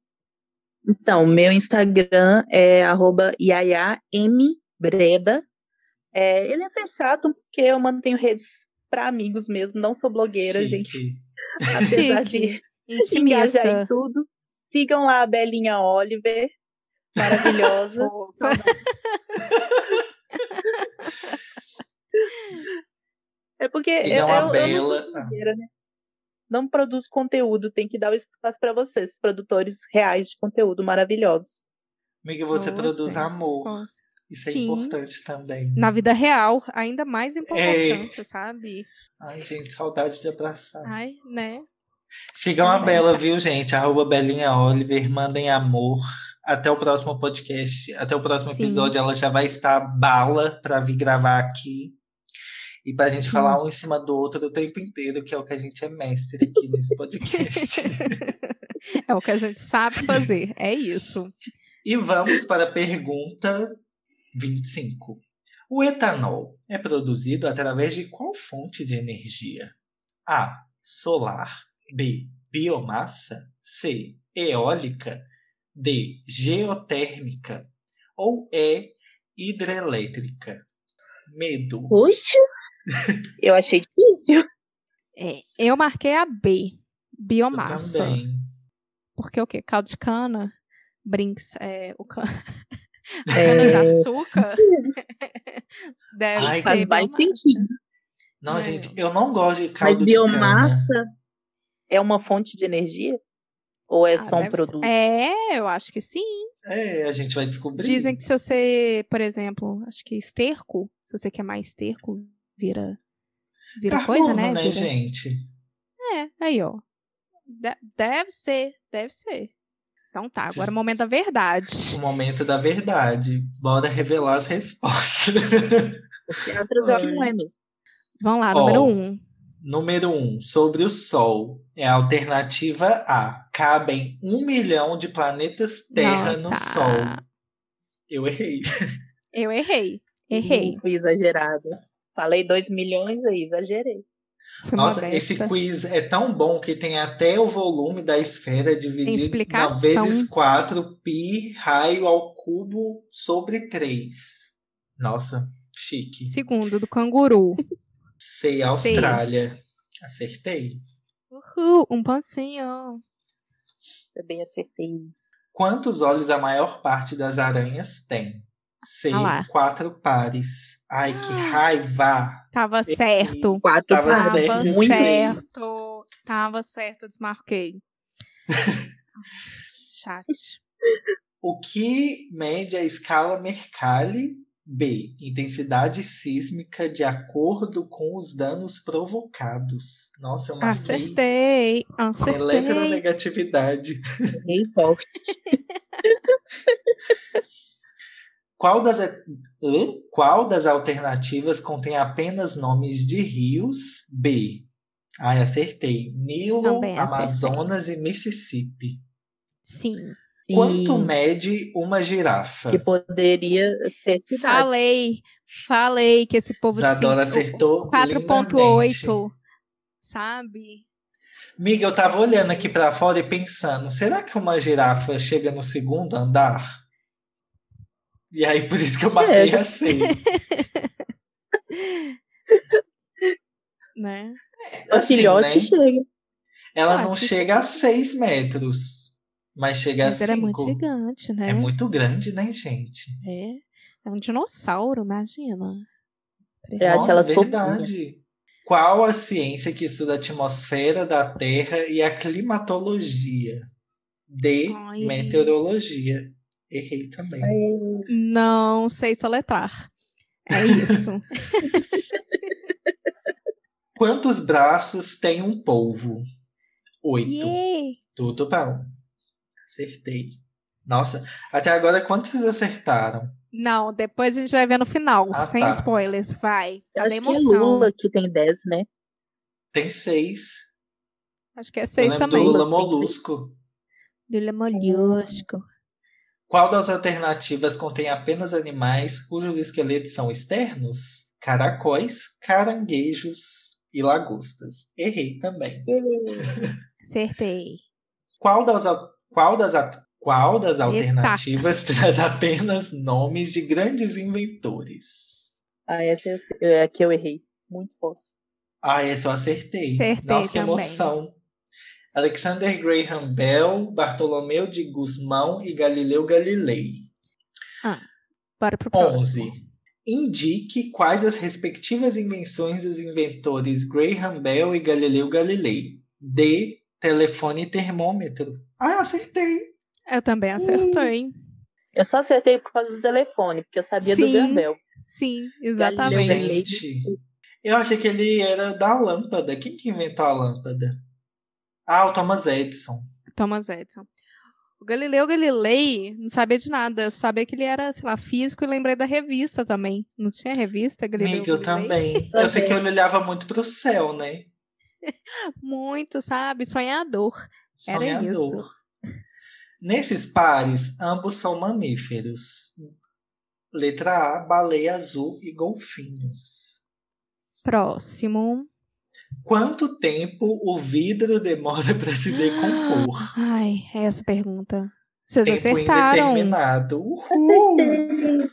Então, meu Instagram é arroba yayambreda. É, ele é fechado porque eu mantenho redes para amigos mesmo, não sou blogueira, gente. Chique. Apesar de engajar em intimista. tudo. Sigam lá a Belinha Oliver, maravilhosa. (laughs) (laughs) É porque E eu, não a eu, eu não Bela. sou blogueira, né? Não produzo conteúdo, tem que dar o espaço para vocês, produtores reais de conteúdo maravilhosos. Amiga, você Nossa, produz gente, amor. nossa. Isso é Sim. importante também. Na vida real, ainda mais É. importante, sabe? Ai, gente, saudade de abraçar. Ai, né? Sigam a Também. Bela, viu, gente? Arroba Belinha Oliver, mandem amor. Até o próximo podcast, até o próximo Sim. episódio, ela já vai estar bala para vir gravar aqui. E pra gente Sim. falar um em cima do outro o tempo inteiro, que é o que a gente é mestre aqui nesse (laughs) podcast. É o que a gente sabe fazer, é isso. e vamos para a pergunta 25. O etanol é produzido através de qual fonte de energia? A. Solar. B. Biomassa. C. Eólica. D. Geotérmica. Ou E. Hidrelétrica. Medo. Puxa! Eu achei difícil. É, eu marquei a B, Eu biomassa. também. Porque o quê? Caldo de cana? Brinks, é, o cana, (laughs) (laughs) É, cana de açúcar? (laughs) Deve Ai, ser Faz mais sentido. Não, É. gente, eu não gosto de caldo Mas biomassa. é uma fonte de energia? Ou é ah, só um produto? Ser. É, eu acho que sim. É, a gente vai descobrir. Dizem que se você, por exemplo, acho que esterco, se você quer mais esterco, vira vira Carbono, coisa, né? né vira... gente? É, aí, ó. De deve ser, deve ser. Então tá, agora é o momento da verdade. O momento da verdade. Bora revelar as respostas. Porque outras eu não é mesmo. Vamos lá, número um. Número um, sobre o Sol. É a alternativa A. Cabem um milhão de planetas Terra Nossa. no Sol. Eu errei. Eu errei. Errei. fui exagerada. Falei dois milhões aí, exagerei. Foi Nossa, esse quiz é tão bom que tem até o volume da esfera dividido em vezes 4 pi raio ao cubo sobre 3. Nossa, chique. Segundo do canguru. Sei, Austrália. Acertei. Uhul, um pontinho. Também acertei. Quantos olhos a maior parte das aranhas tem? Sei, ah quatro pares. Ai, que ah. raiva! Tava certo. Quatro Tava pares. Tava Muito certo. Tava certo, desmarquei. (laughs) Chat. O que mede a escala Mercalli B. Intensidade sísmica de acordo com os danos provocados. Nossa, eu marquei. Acertei, acertei. Eletronegatividade. Bem forte. (laughs) Qual das, qual das alternativas contém apenas nomes de rios? B. Ai, acertei. Nilo, Amazonas acertei. e Mississippi. Sim. Quanto mede uma girafa? Que poderia ser cidade. Falei, falei que esse povo Zadora acertou 4.8, sabe? Miga, eu tava olhando aqui para fora e pensando, será que uma girafa chega no segundo andar? E aí por isso que eu marquei (laughs) é. assim. né? É, assim, filhote né? chega. Ela não chega a 6 metros. Mas chega Mas a 5. é muito gigante, né? É muito grande, né, gente? É. É um dinossauro, imagina. Eu acho elas verdade. Qual a ciência que estuda a atmosfera da Terra e a climatologia? D. Ai. Meteorologia. Errei também. Não sei soletrar. É isso. (laughs) Quantos braços tem um polvo? Oito. Yeah. Tudo bom. Acertei. Nossa, até agora quantos vocês acertaram? Não, depois a gente vai ver no final, ah, sem tá. spoilers. Vai. Eu acho que é Lula que tem 10, né? Tem 6. Acho que é 6 também. Do Lula Molusco. Lula Molusco. Qual das alternativas contém apenas animais cujos esqueletos são externos? Caracóis, caranguejos e lagostas. Errei também. (laughs) Acertei. Qual das qual das, qual das alternativas (laughs) traz apenas nomes de grandes inventores? Ah, essa eu, é que eu errei. Muito forte. Ah, essa eu acertei. acertei Nossa, que emoção. Alexander Graham Bell, Bartolomeu de Guzmão e Galileu Galilei. Ah, para pro 11. Indique quais as respectivas invenções dos inventores Graham Bell e Galileu Galilei. D. Telefone e termômetro. Ah, eu acertei. Eu também acertei. Eu só acertei por causa do telefone, porque eu sabia sim, do Gambel. Sim, exatamente. Gente, eu achei que ele era da lâmpada. Quem que inventou a lâmpada? Ah, o Thomas Edison. Thomas Edison. O Galileu Galilei não sabia de nada. Eu sabia que ele era, sei lá, físico e lembrei da revista também. Não tinha revista, Galileu Amiga, eu também. eu sei que ele olhava muito pro céu, né? (laughs) muito, sabe? Sonhador. Era isso. Nesses pares, ambos são mamíferos. Letra A, baleia azul e golfinhos. Próximo. Quanto tempo o vidro demora para se decompor? Ai, é essa pergunta. Vocês tempo acertaram. indeterminado. Uhul. Acertei.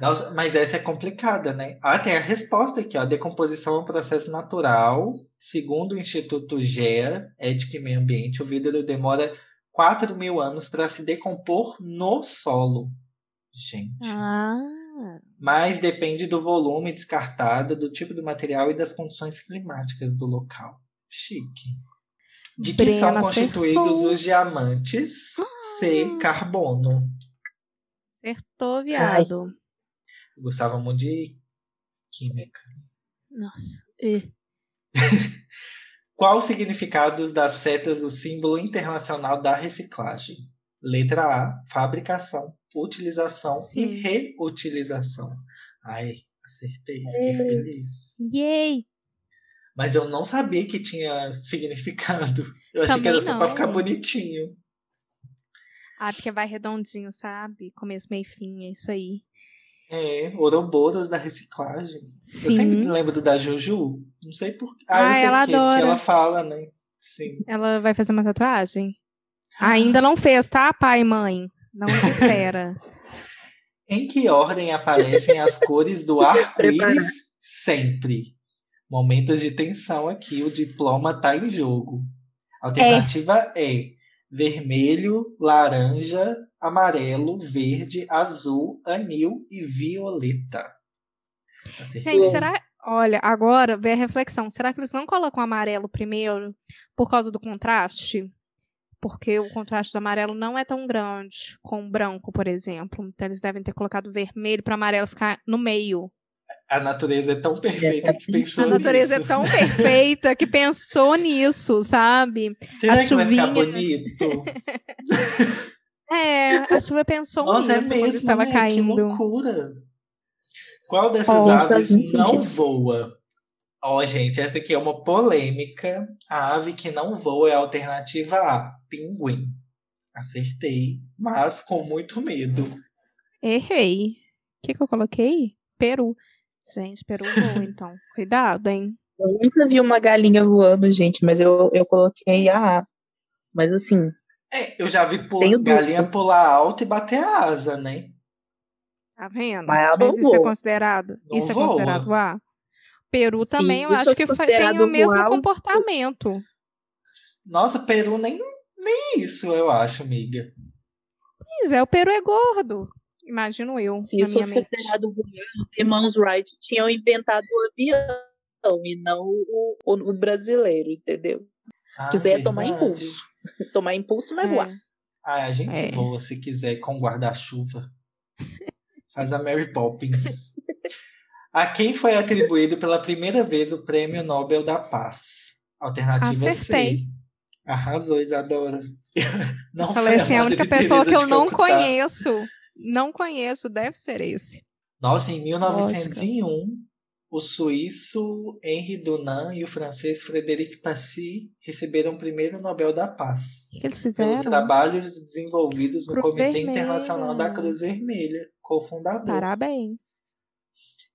Nossa, mas essa é complicada, né? Ah, tem a resposta aqui, ó. A decomposição é um processo natural. Segundo o Instituto GEA, Ética e Meio Ambiente, o vidro demora 4 mil anos para se decompor no solo. Gente. Ah. Mas depende do volume descartado, do tipo de material e das condições climáticas do local. Chique. De que Brena são constituídos acertou. os diamantes? C. Ah. Carbono. Acertou, viado. Eu gostava muito de química. Nossa. E... (laughs) Qual o significado das setas do símbolo internacional da reciclagem? Letra A, fabricação, utilização Sim. e reutilização. Ai, acertei, fiquei feliz. Yay! Mas eu não sabia que tinha significado. Eu achei Também que era só pra ficar bonitinho. Ah, porque vai redondinho, sabe? Começo, meio fim, é isso aí. É, Ouroboros da reciclagem. Sim. Eu sempre lembro da Juju. Não sei por Ah, ah ela que, adora. que ela fala, né? Sim. Ela vai fazer uma tatuagem? Ah. Ainda não fez, tá, pai e mãe? Não espera. (laughs) em que ordem aparecem as cores do (laughs) arco-íris sempre? Momentos de tensão aqui, o diploma tá em jogo. Alternativa é, é vermelho, laranja, amarelo, verde, azul, anil e violeta. Gente, será. Olha, agora vem a reflexão. Será que eles não colocam amarelo primeiro por causa do contraste? Porque o contraste do amarelo não é tão grande com o branco, por exemplo. Então eles devem ter colocado vermelho para amarelo ficar no meio. A natureza é tão perfeita que pensou A natureza nisso. é tão (laughs) perfeita que pensou nisso, sabe? Será a que chuvinha... vai ficar bonito? (laughs) é, a chuva pensou Nossa, é nisso é mesmo, quando estava né? caindo. Que loucura. Qual dessas oh, aves não voa? Ó, oh, gente, essa aqui é uma polêmica. A ave que não voa é a alternativa A, pinguim. Acertei, mas com muito medo. Errei. O que, que eu coloquei? Peru. Gente, Peru voa, (laughs) então. Cuidado, hein? Eu nunca vi uma galinha voando, gente, mas eu, eu coloquei a. Mas assim. É, eu já vi galinha dúvidas. pular alto e bater a asa, né? Tá vendo? Mas, mas isso é considerado. Não isso voa. é considerado A. Peru também, Sim, eu acho que tem o mesmo comportamento. Nossa, Peru nem, nem isso, eu acho, amiga. Pois é, o Peru é gordo. Imagino eu. Se isso fosse considerado voar, os irmãos Wright tinham inventado o avião e não o, o, o brasileiro, entendeu? Ah, quiser verdade. (laughs) tomar impulso. tomar impulso não é, é. voar. Ah, a gente é. voa se quiser com guarda-chuva. Faz a Mary Poppins. (laughs) a quem foi atribuído pela primeira vez o Prêmio Nobel da Paz? Alternativa Acertei. C. Arrasou, Isadora. (laughs) Não eu falei assim, a única pessoa que eu não conheço não conheço, deve ser esse. Nossa, em 1901, Lógica. o suíço Henri Dunant e o francês Frédéric Passy receberam o primeiro Nobel da Paz. O que eles fizeram? Pelos trabalhos desenvolvidos no Comitê Vermelha. Internacional da Cruz Vermelha, cofundador. Parabéns.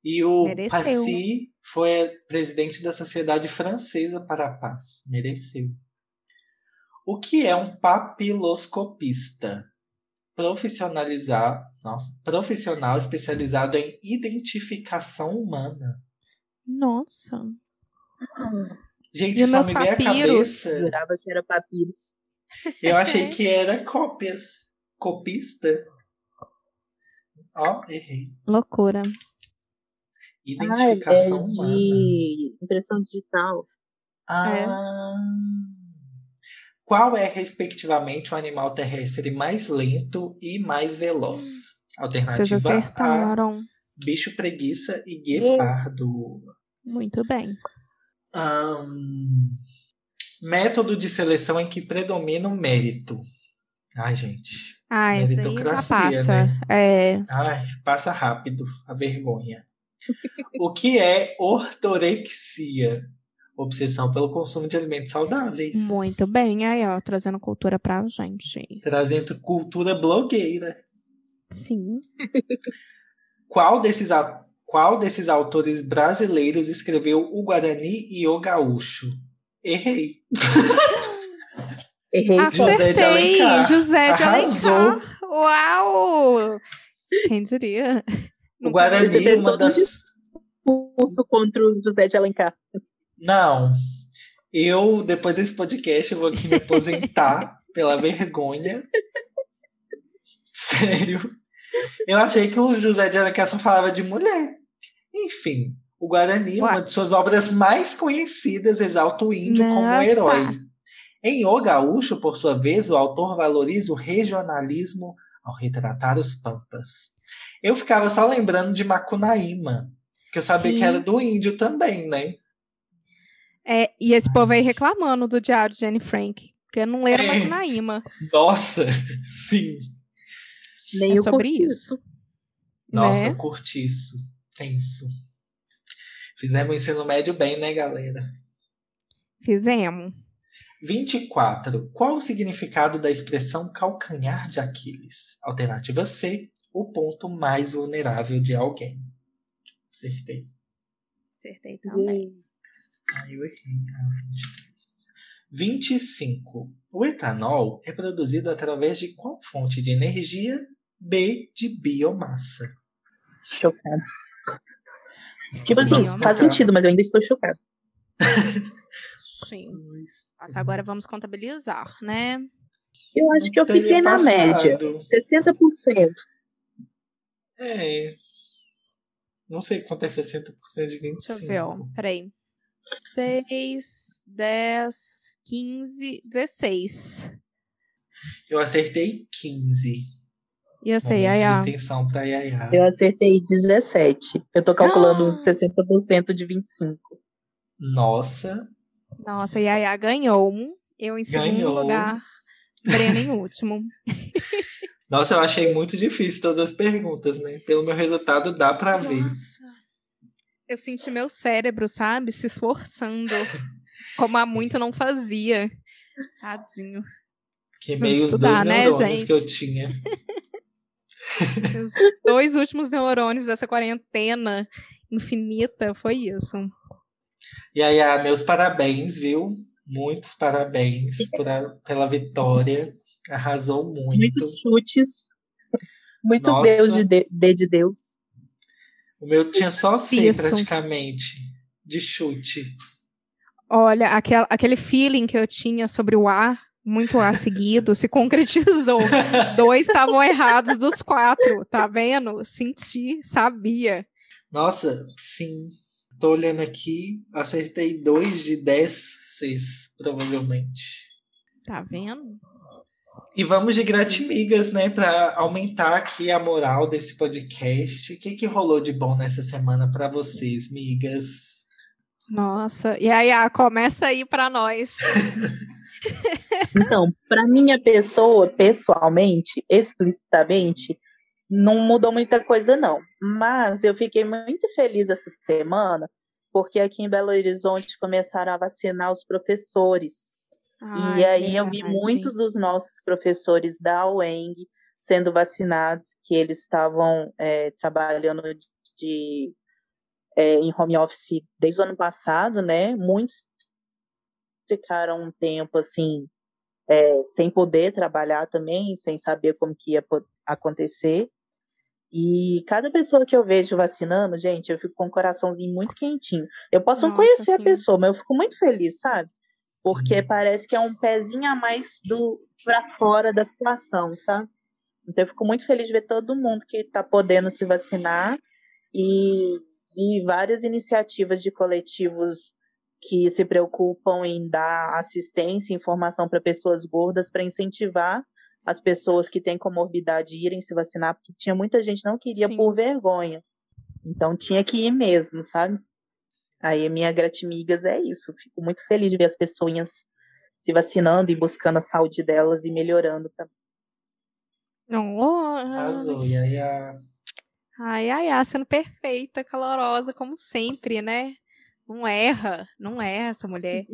E o Mereceu. Passy foi presidente da Sociedade Francesa para a Paz. Mereceu. O que é um papiloscopista? profissionalizar, nossa, profissional especializado em identificação humana. Nossa. Gente, e só me veio a cabeça. Eu jurava que era papiros. Eu achei (laughs) que era cópias. Copista. Ó, oh, errei. Loucura. Identificação ah, é humana. De impressão digital. Ah. É. Qual é, respectivamente, o animal terrestre mais lento e mais veloz? Alternativa Vocês acertaram. A, bicho preguiça e guepardo. Muito bem. Um, método de seleção em que predomina o mérito. Ai, gente. Ai, Meritocracia, passa. né? É... Ai, passa rápido a vergonha. O que é ortorexia? obsessão pelo consumo de alimentos saudáveis. Muito bem, aí ó, trazendo cultura pra gente. Trazendo cultura blogueira. Sim. (laughs) qual desses qual desses autores brasileiros escreveu o Guarani e o Gaúcho? Errei. (laughs) Errei. José de Alencar. José de Alencar. Uau! Quem diria? O Guarani, é uma das. Curso contra o José de Alencar. Não. Eu, depois desse podcast, eu vou aqui me aposentar (laughs) pela vergonha. Sério. Eu achei que o José de Alencar só falava de mulher. Enfim, o Guarani, uma de suas obras mais conhecidas, exalta o índio Nossa. como herói. Em O Gaúcho, por sua vez, o autor valoriza o regionalismo ao retratar os pampas. Eu ficava só lembrando de Macunaíma, que eu sabia Sim. que era do índio também, né? É, e esse povo aí reclamando do diário de Jane Frank, porque não leram é. Macunaíma. Nossa, (laughs) sim. Nem é sobre isso. Nossa, né? curtiço. Tenso. Fizemos o ensino médio bem, né, galera? Fizemos. 24. Qual o significado da expressão calcanhar de Aquiles? Alternativa C. O ponto mais vulnerável de alguém. Acertei. Acertei também. Ah, eu errei. 25. O etanol é produzido através de qual fonte de energia? B. De biomassa. Chocado. Tipo assim, faz sentido, mas eu ainda estou chocado. Sim. Mas agora vamos contabilizar, né? Eu acho que eu fiquei na média. 60%. É. Não sei quanto é 60% de 25%. Deixa eu ver, ó. Peraí. 6, 10, 15, 16. Eu acertei 15. E eu sei, Yaya. Atenção pra Yaya. Eu acertei 17. Eu tô calculando ah. 60% de 25. Nossa. Nossa, Yaya ganhou. Eu em segundo ganhou. lugar. Breno em último. (laughs) Nossa, eu achei muito difícil todas as perguntas, né? Pelo meu resultado dá pra Nossa. ver. Eu senti meu cérebro, sabe, se esforçando. como há muito não fazia. Tadinho. Que meio estudar, dois né, gente? que eu tinha. (laughs) Os dois últimos neurônios dessa quarentena infinita foi isso. E aí, ah, meus parabéns, viu? Muitos parabéns (laughs) por a, pela vitória. Arrasou muito. Muitos chutes. Muitos Nossa. deus de, de, de Deus. O meu tinha só C praticamente, de chute. Olha, aquel, aquele feeling que eu tinha sobre o ar muito A seguido, se concretizou. (laughs) Dois estavam errados dos quatro, tá vendo? Senti, sabia. Nossa, sim. Tô olhando aqui, acertei dois de dez Cs, provavelmente. Tá vendo? E vamos de gratimigas, né, para aumentar aqui a moral desse podcast. O que, que rolou de bom nessa semana para vocês, migas? Nossa, e aí, ah, começa aí para nós. (laughs) Então, para minha pessoa, pessoalmente, explicitamente, não mudou muita coisa, não. Mas eu fiquei muito feliz essa semana, porque aqui em Belo Horizonte começaram a vacinar os professores. Ai, e aí eu vi muitos dos nossos professores da UENG sendo vacinados, que eles estavam é, trabalhando de, é, em home office desde o ano passado, né? Muitos ficaram um tempo assim, é, sem poder trabalhar também, sem saber como que ia acontecer. E cada pessoa que eu vejo vacinando, gente, eu fico com o coraçãozinho muito quentinho. Eu posso Nossa, não conhecer sim. a pessoa, mas eu fico muito feliz, sabe? Porque uhum. parece que é um pezinho a mais do para fora da situação, sabe? Então eu fico muito feliz de ver todo mundo que está podendo se vacinar e, e várias iniciativas de coletivos que se preocupam em dar assistência e informação para pessoas gordas para incentivar as pessoas que têm comorbidade irem se vacinar, porque tinha muita gente que não queria Sim. por vergonha. Então tinha que ir mesmo, sabe? Aí a minha gratimigas é isso. Fico muito feliz de ver as pessoas se vacinando e buscando a saúde delas e melhorando também. Oh, Arrasou, Yaya. Ai, ai, ai, sendo perfeita, calorosa, como sempre, né? Não erra, não erra essa mulher.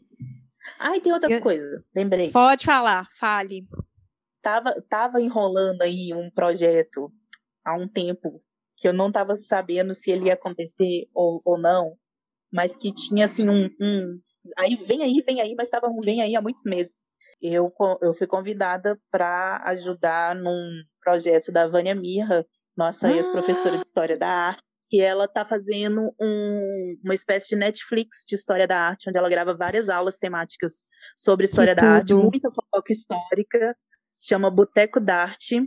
Ah, e tem outra Eu... coisa, lembrei. Pode falar, fale. Tava, tava enrolando aí um projeto há um tempo que eu não tava sabendo se ele ia acontecer ou, ou não, mas que tinha assim um, um aí vem aí, vem aí, mas estava vem aí há muitos meses. Eu, eu fui convidada para ajudar num projeto da Vânia Mirra, nossa ah. ex-professora de História da Arte, que ela está fazendo um, uma espécie de Netflix de história da arte, onde ela grava várias aulas temáticas sobre história da arte, muita fofoca histórica, chama Boteco da Arte.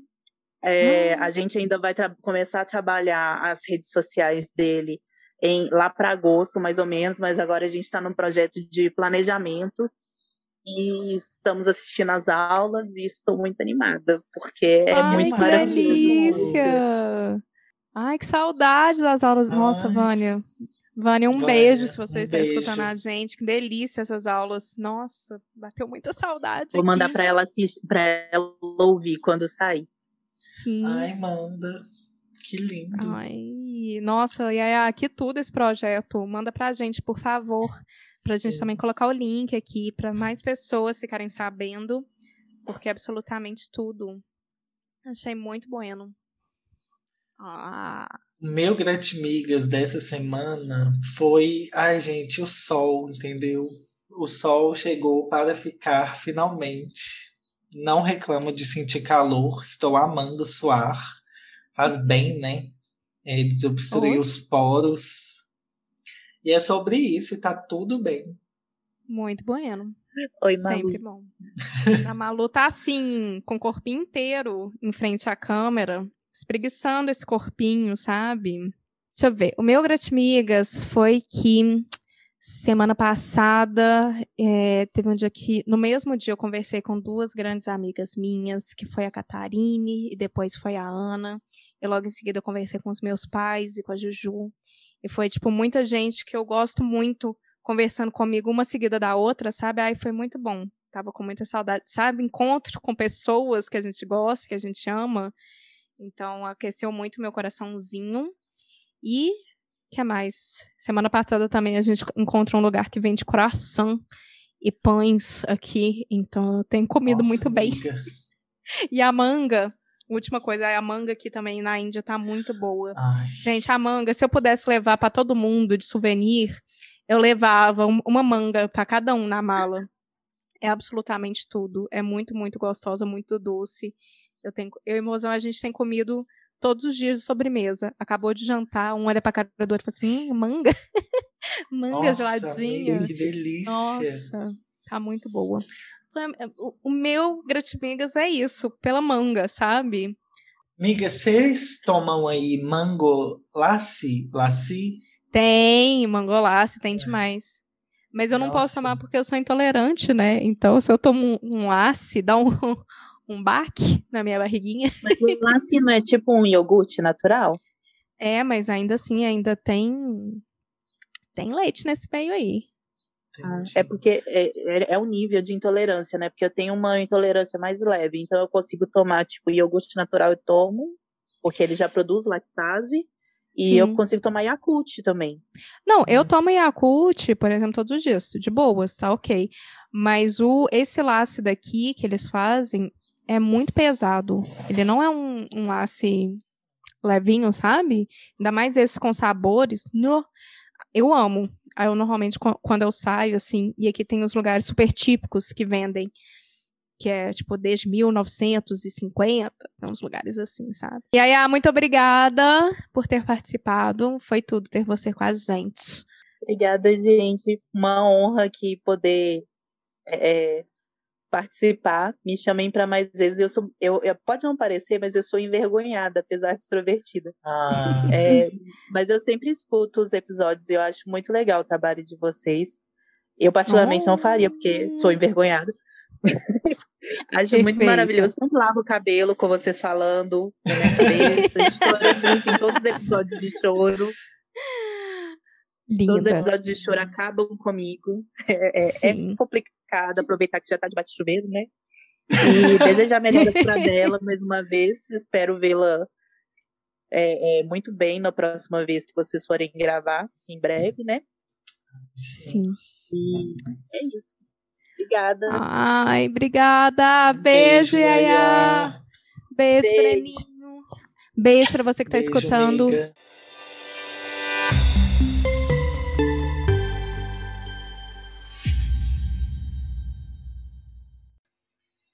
É, hum. A gente ainda vai começar a trabalhar as redes sociais dele em, lá para agosto, mais ou menos, mas agora a gente está num projeto de planejamento. e estamos assistindo as aulas e estou muito animada, porque é Ai, muito que maravilhoso. delícia! Ai, que saudade das aulas. Nossa, Ai. Vânia. Vânia, um Vânia, beijo se você um está beijo. escutando a gente. Que delícia essas aulas. Nossa, bateu muita saudade. Vou mandar aqui. para ela assistir, para ela ouvir quando sair. Sim. Ai, manda. Que lindo. Ai, nossa, Yaya, que tudo esse projeto. Manda pra gente, por favor. Pra gente Sim. também colocar o link aqui para mais pessoas ficarem sabendo, porque é absolutamente tudo. Achei muito bueno. Ah, meu gratimigas dessa semana foi, ai gente, o sol, entendeu? O sol chegou para ficar finalmente. Não reclamo de sentir calor, estou amando suar. Faz bem, né? É, desobstruir Oi. os poros. E é sobre isso, e tá tudo bem. muito bueno. Oi, Malu. Sempre bom. A Malu tá assim, com o corpinho inteiro em frente à câmera, espreguiçando esse corpinho, sabe? Deixa eu ver. O meu Gratimigas foi que semana passada é, teve um dia que, no mesmo dia, eu conversei com duas grandes amigas minhas, que foi a Catarine e depois foi a Ana. E logo em seguida eu conversei com os meus pais e com a Juju. E foi, tipo, muita gente que eu gosto muito conversando comigo, uma seguida da outra, sabe? Aí foi muito bom. Tava com muita saudade, sabe? Encontro com pessoas que a gente gosta, que a gente ama. Então, aqueceu muito meu coraçãozinho. E, que mais? Semana passada também a gente encontrou um lugar que vende coração e pães aqui. Então, eu tenho comido Nossa, muito bem. (laughs) E a manga, última coisa, a manga aqui também na Índia tá muito boa. Ai, Gente, a manga, se eu pudesse levar pra todo mundo de souvenir, eu levava um- uma manga pra cada um na mala. É absolutamente tudo. É muito, muito gostosa, muito doce. Eu, tenho, eu e mozão, a gente tem comido todos os dias de sobremesa. Acabou de jantar, um olha pra cara do outro e fala assim, hum, manga. (laughs) manga nossa, geladinha. que delícia. Nossa, tá muito boa. É, O, o meu gratimigas é isso, pela manga, sabe? Amiga, vocês tomam aí mango lassi? Lassi? Tem, mangolace, tem demais. Mas eu não posso Nossa. tomar porque eu sou intolerante, né? Então, se eu tomo um, um lace, dá um, (laughs) um baque na minha barriguinha. Mas o lance não é tipo um iogurte natural? É, mas ainda assim, ainda tem. Tem leite nesse meio aí. Entendi. É porque é, é, é o nível de intolerância, né? Porque eu tenho uma intolerância mais leve, então eu consigo tomar, tipo, iogurte natural eu tomo, porque ele já produz lactase, e Sim. eu consigo tomar Yakult também. Não, eu Hum. tomo Yakult, por exemplo, todos os dias, de boas, tá ok. Mas o esse lace daqui que eles fazem é muito pesado. Ele não é um, um lace levinho, sabe? Ainda mais esses com sabores. No, eu amo. Eu normalmente, qu- quando eu saio, assim, e aqui tem os lugares super típicos que vendem, que é, tipo, desde 1950, tem uns lugares assim, sabe? E aí, ah, muito obrigada por ter participado. Foi tudo ter você com a gente. Obrigada, gente. Uma honra aqui poder é, participar. Me chamem para mais vezes. Eu sou, eu, eu- pode não parecer, mas eu sou envergonhada, apesar de extrovertida. Ah, É, mas eu sempre escuto os episódios e eu acho muito legal o trabalho de vocês. Eu, particularmente, não faria, porque sou envergonhada. (laughs) acho muito maravilhoso. Sempre lavo o cabelo com vocês falando na minha cabeça. Muito em todos os episódios de choro. Todos os Linda. episódios de choro acabam comigo. (laughs) É, é- é complicado aproveitar que já tá debaixo de chuveiro, né? E (laughs) desejar melhoras para dela mais uma vez. Espero vê-la é, é, muito bem na próxima vez que vocês forem gravar, em breve, né? Sim. E é isso. Obrigada. Ai, obrigada. Beijo, Yaya. Yaya. Beijo, Beijo. Breninho. Beijo pra você que tá Beijo, escutando. amiga.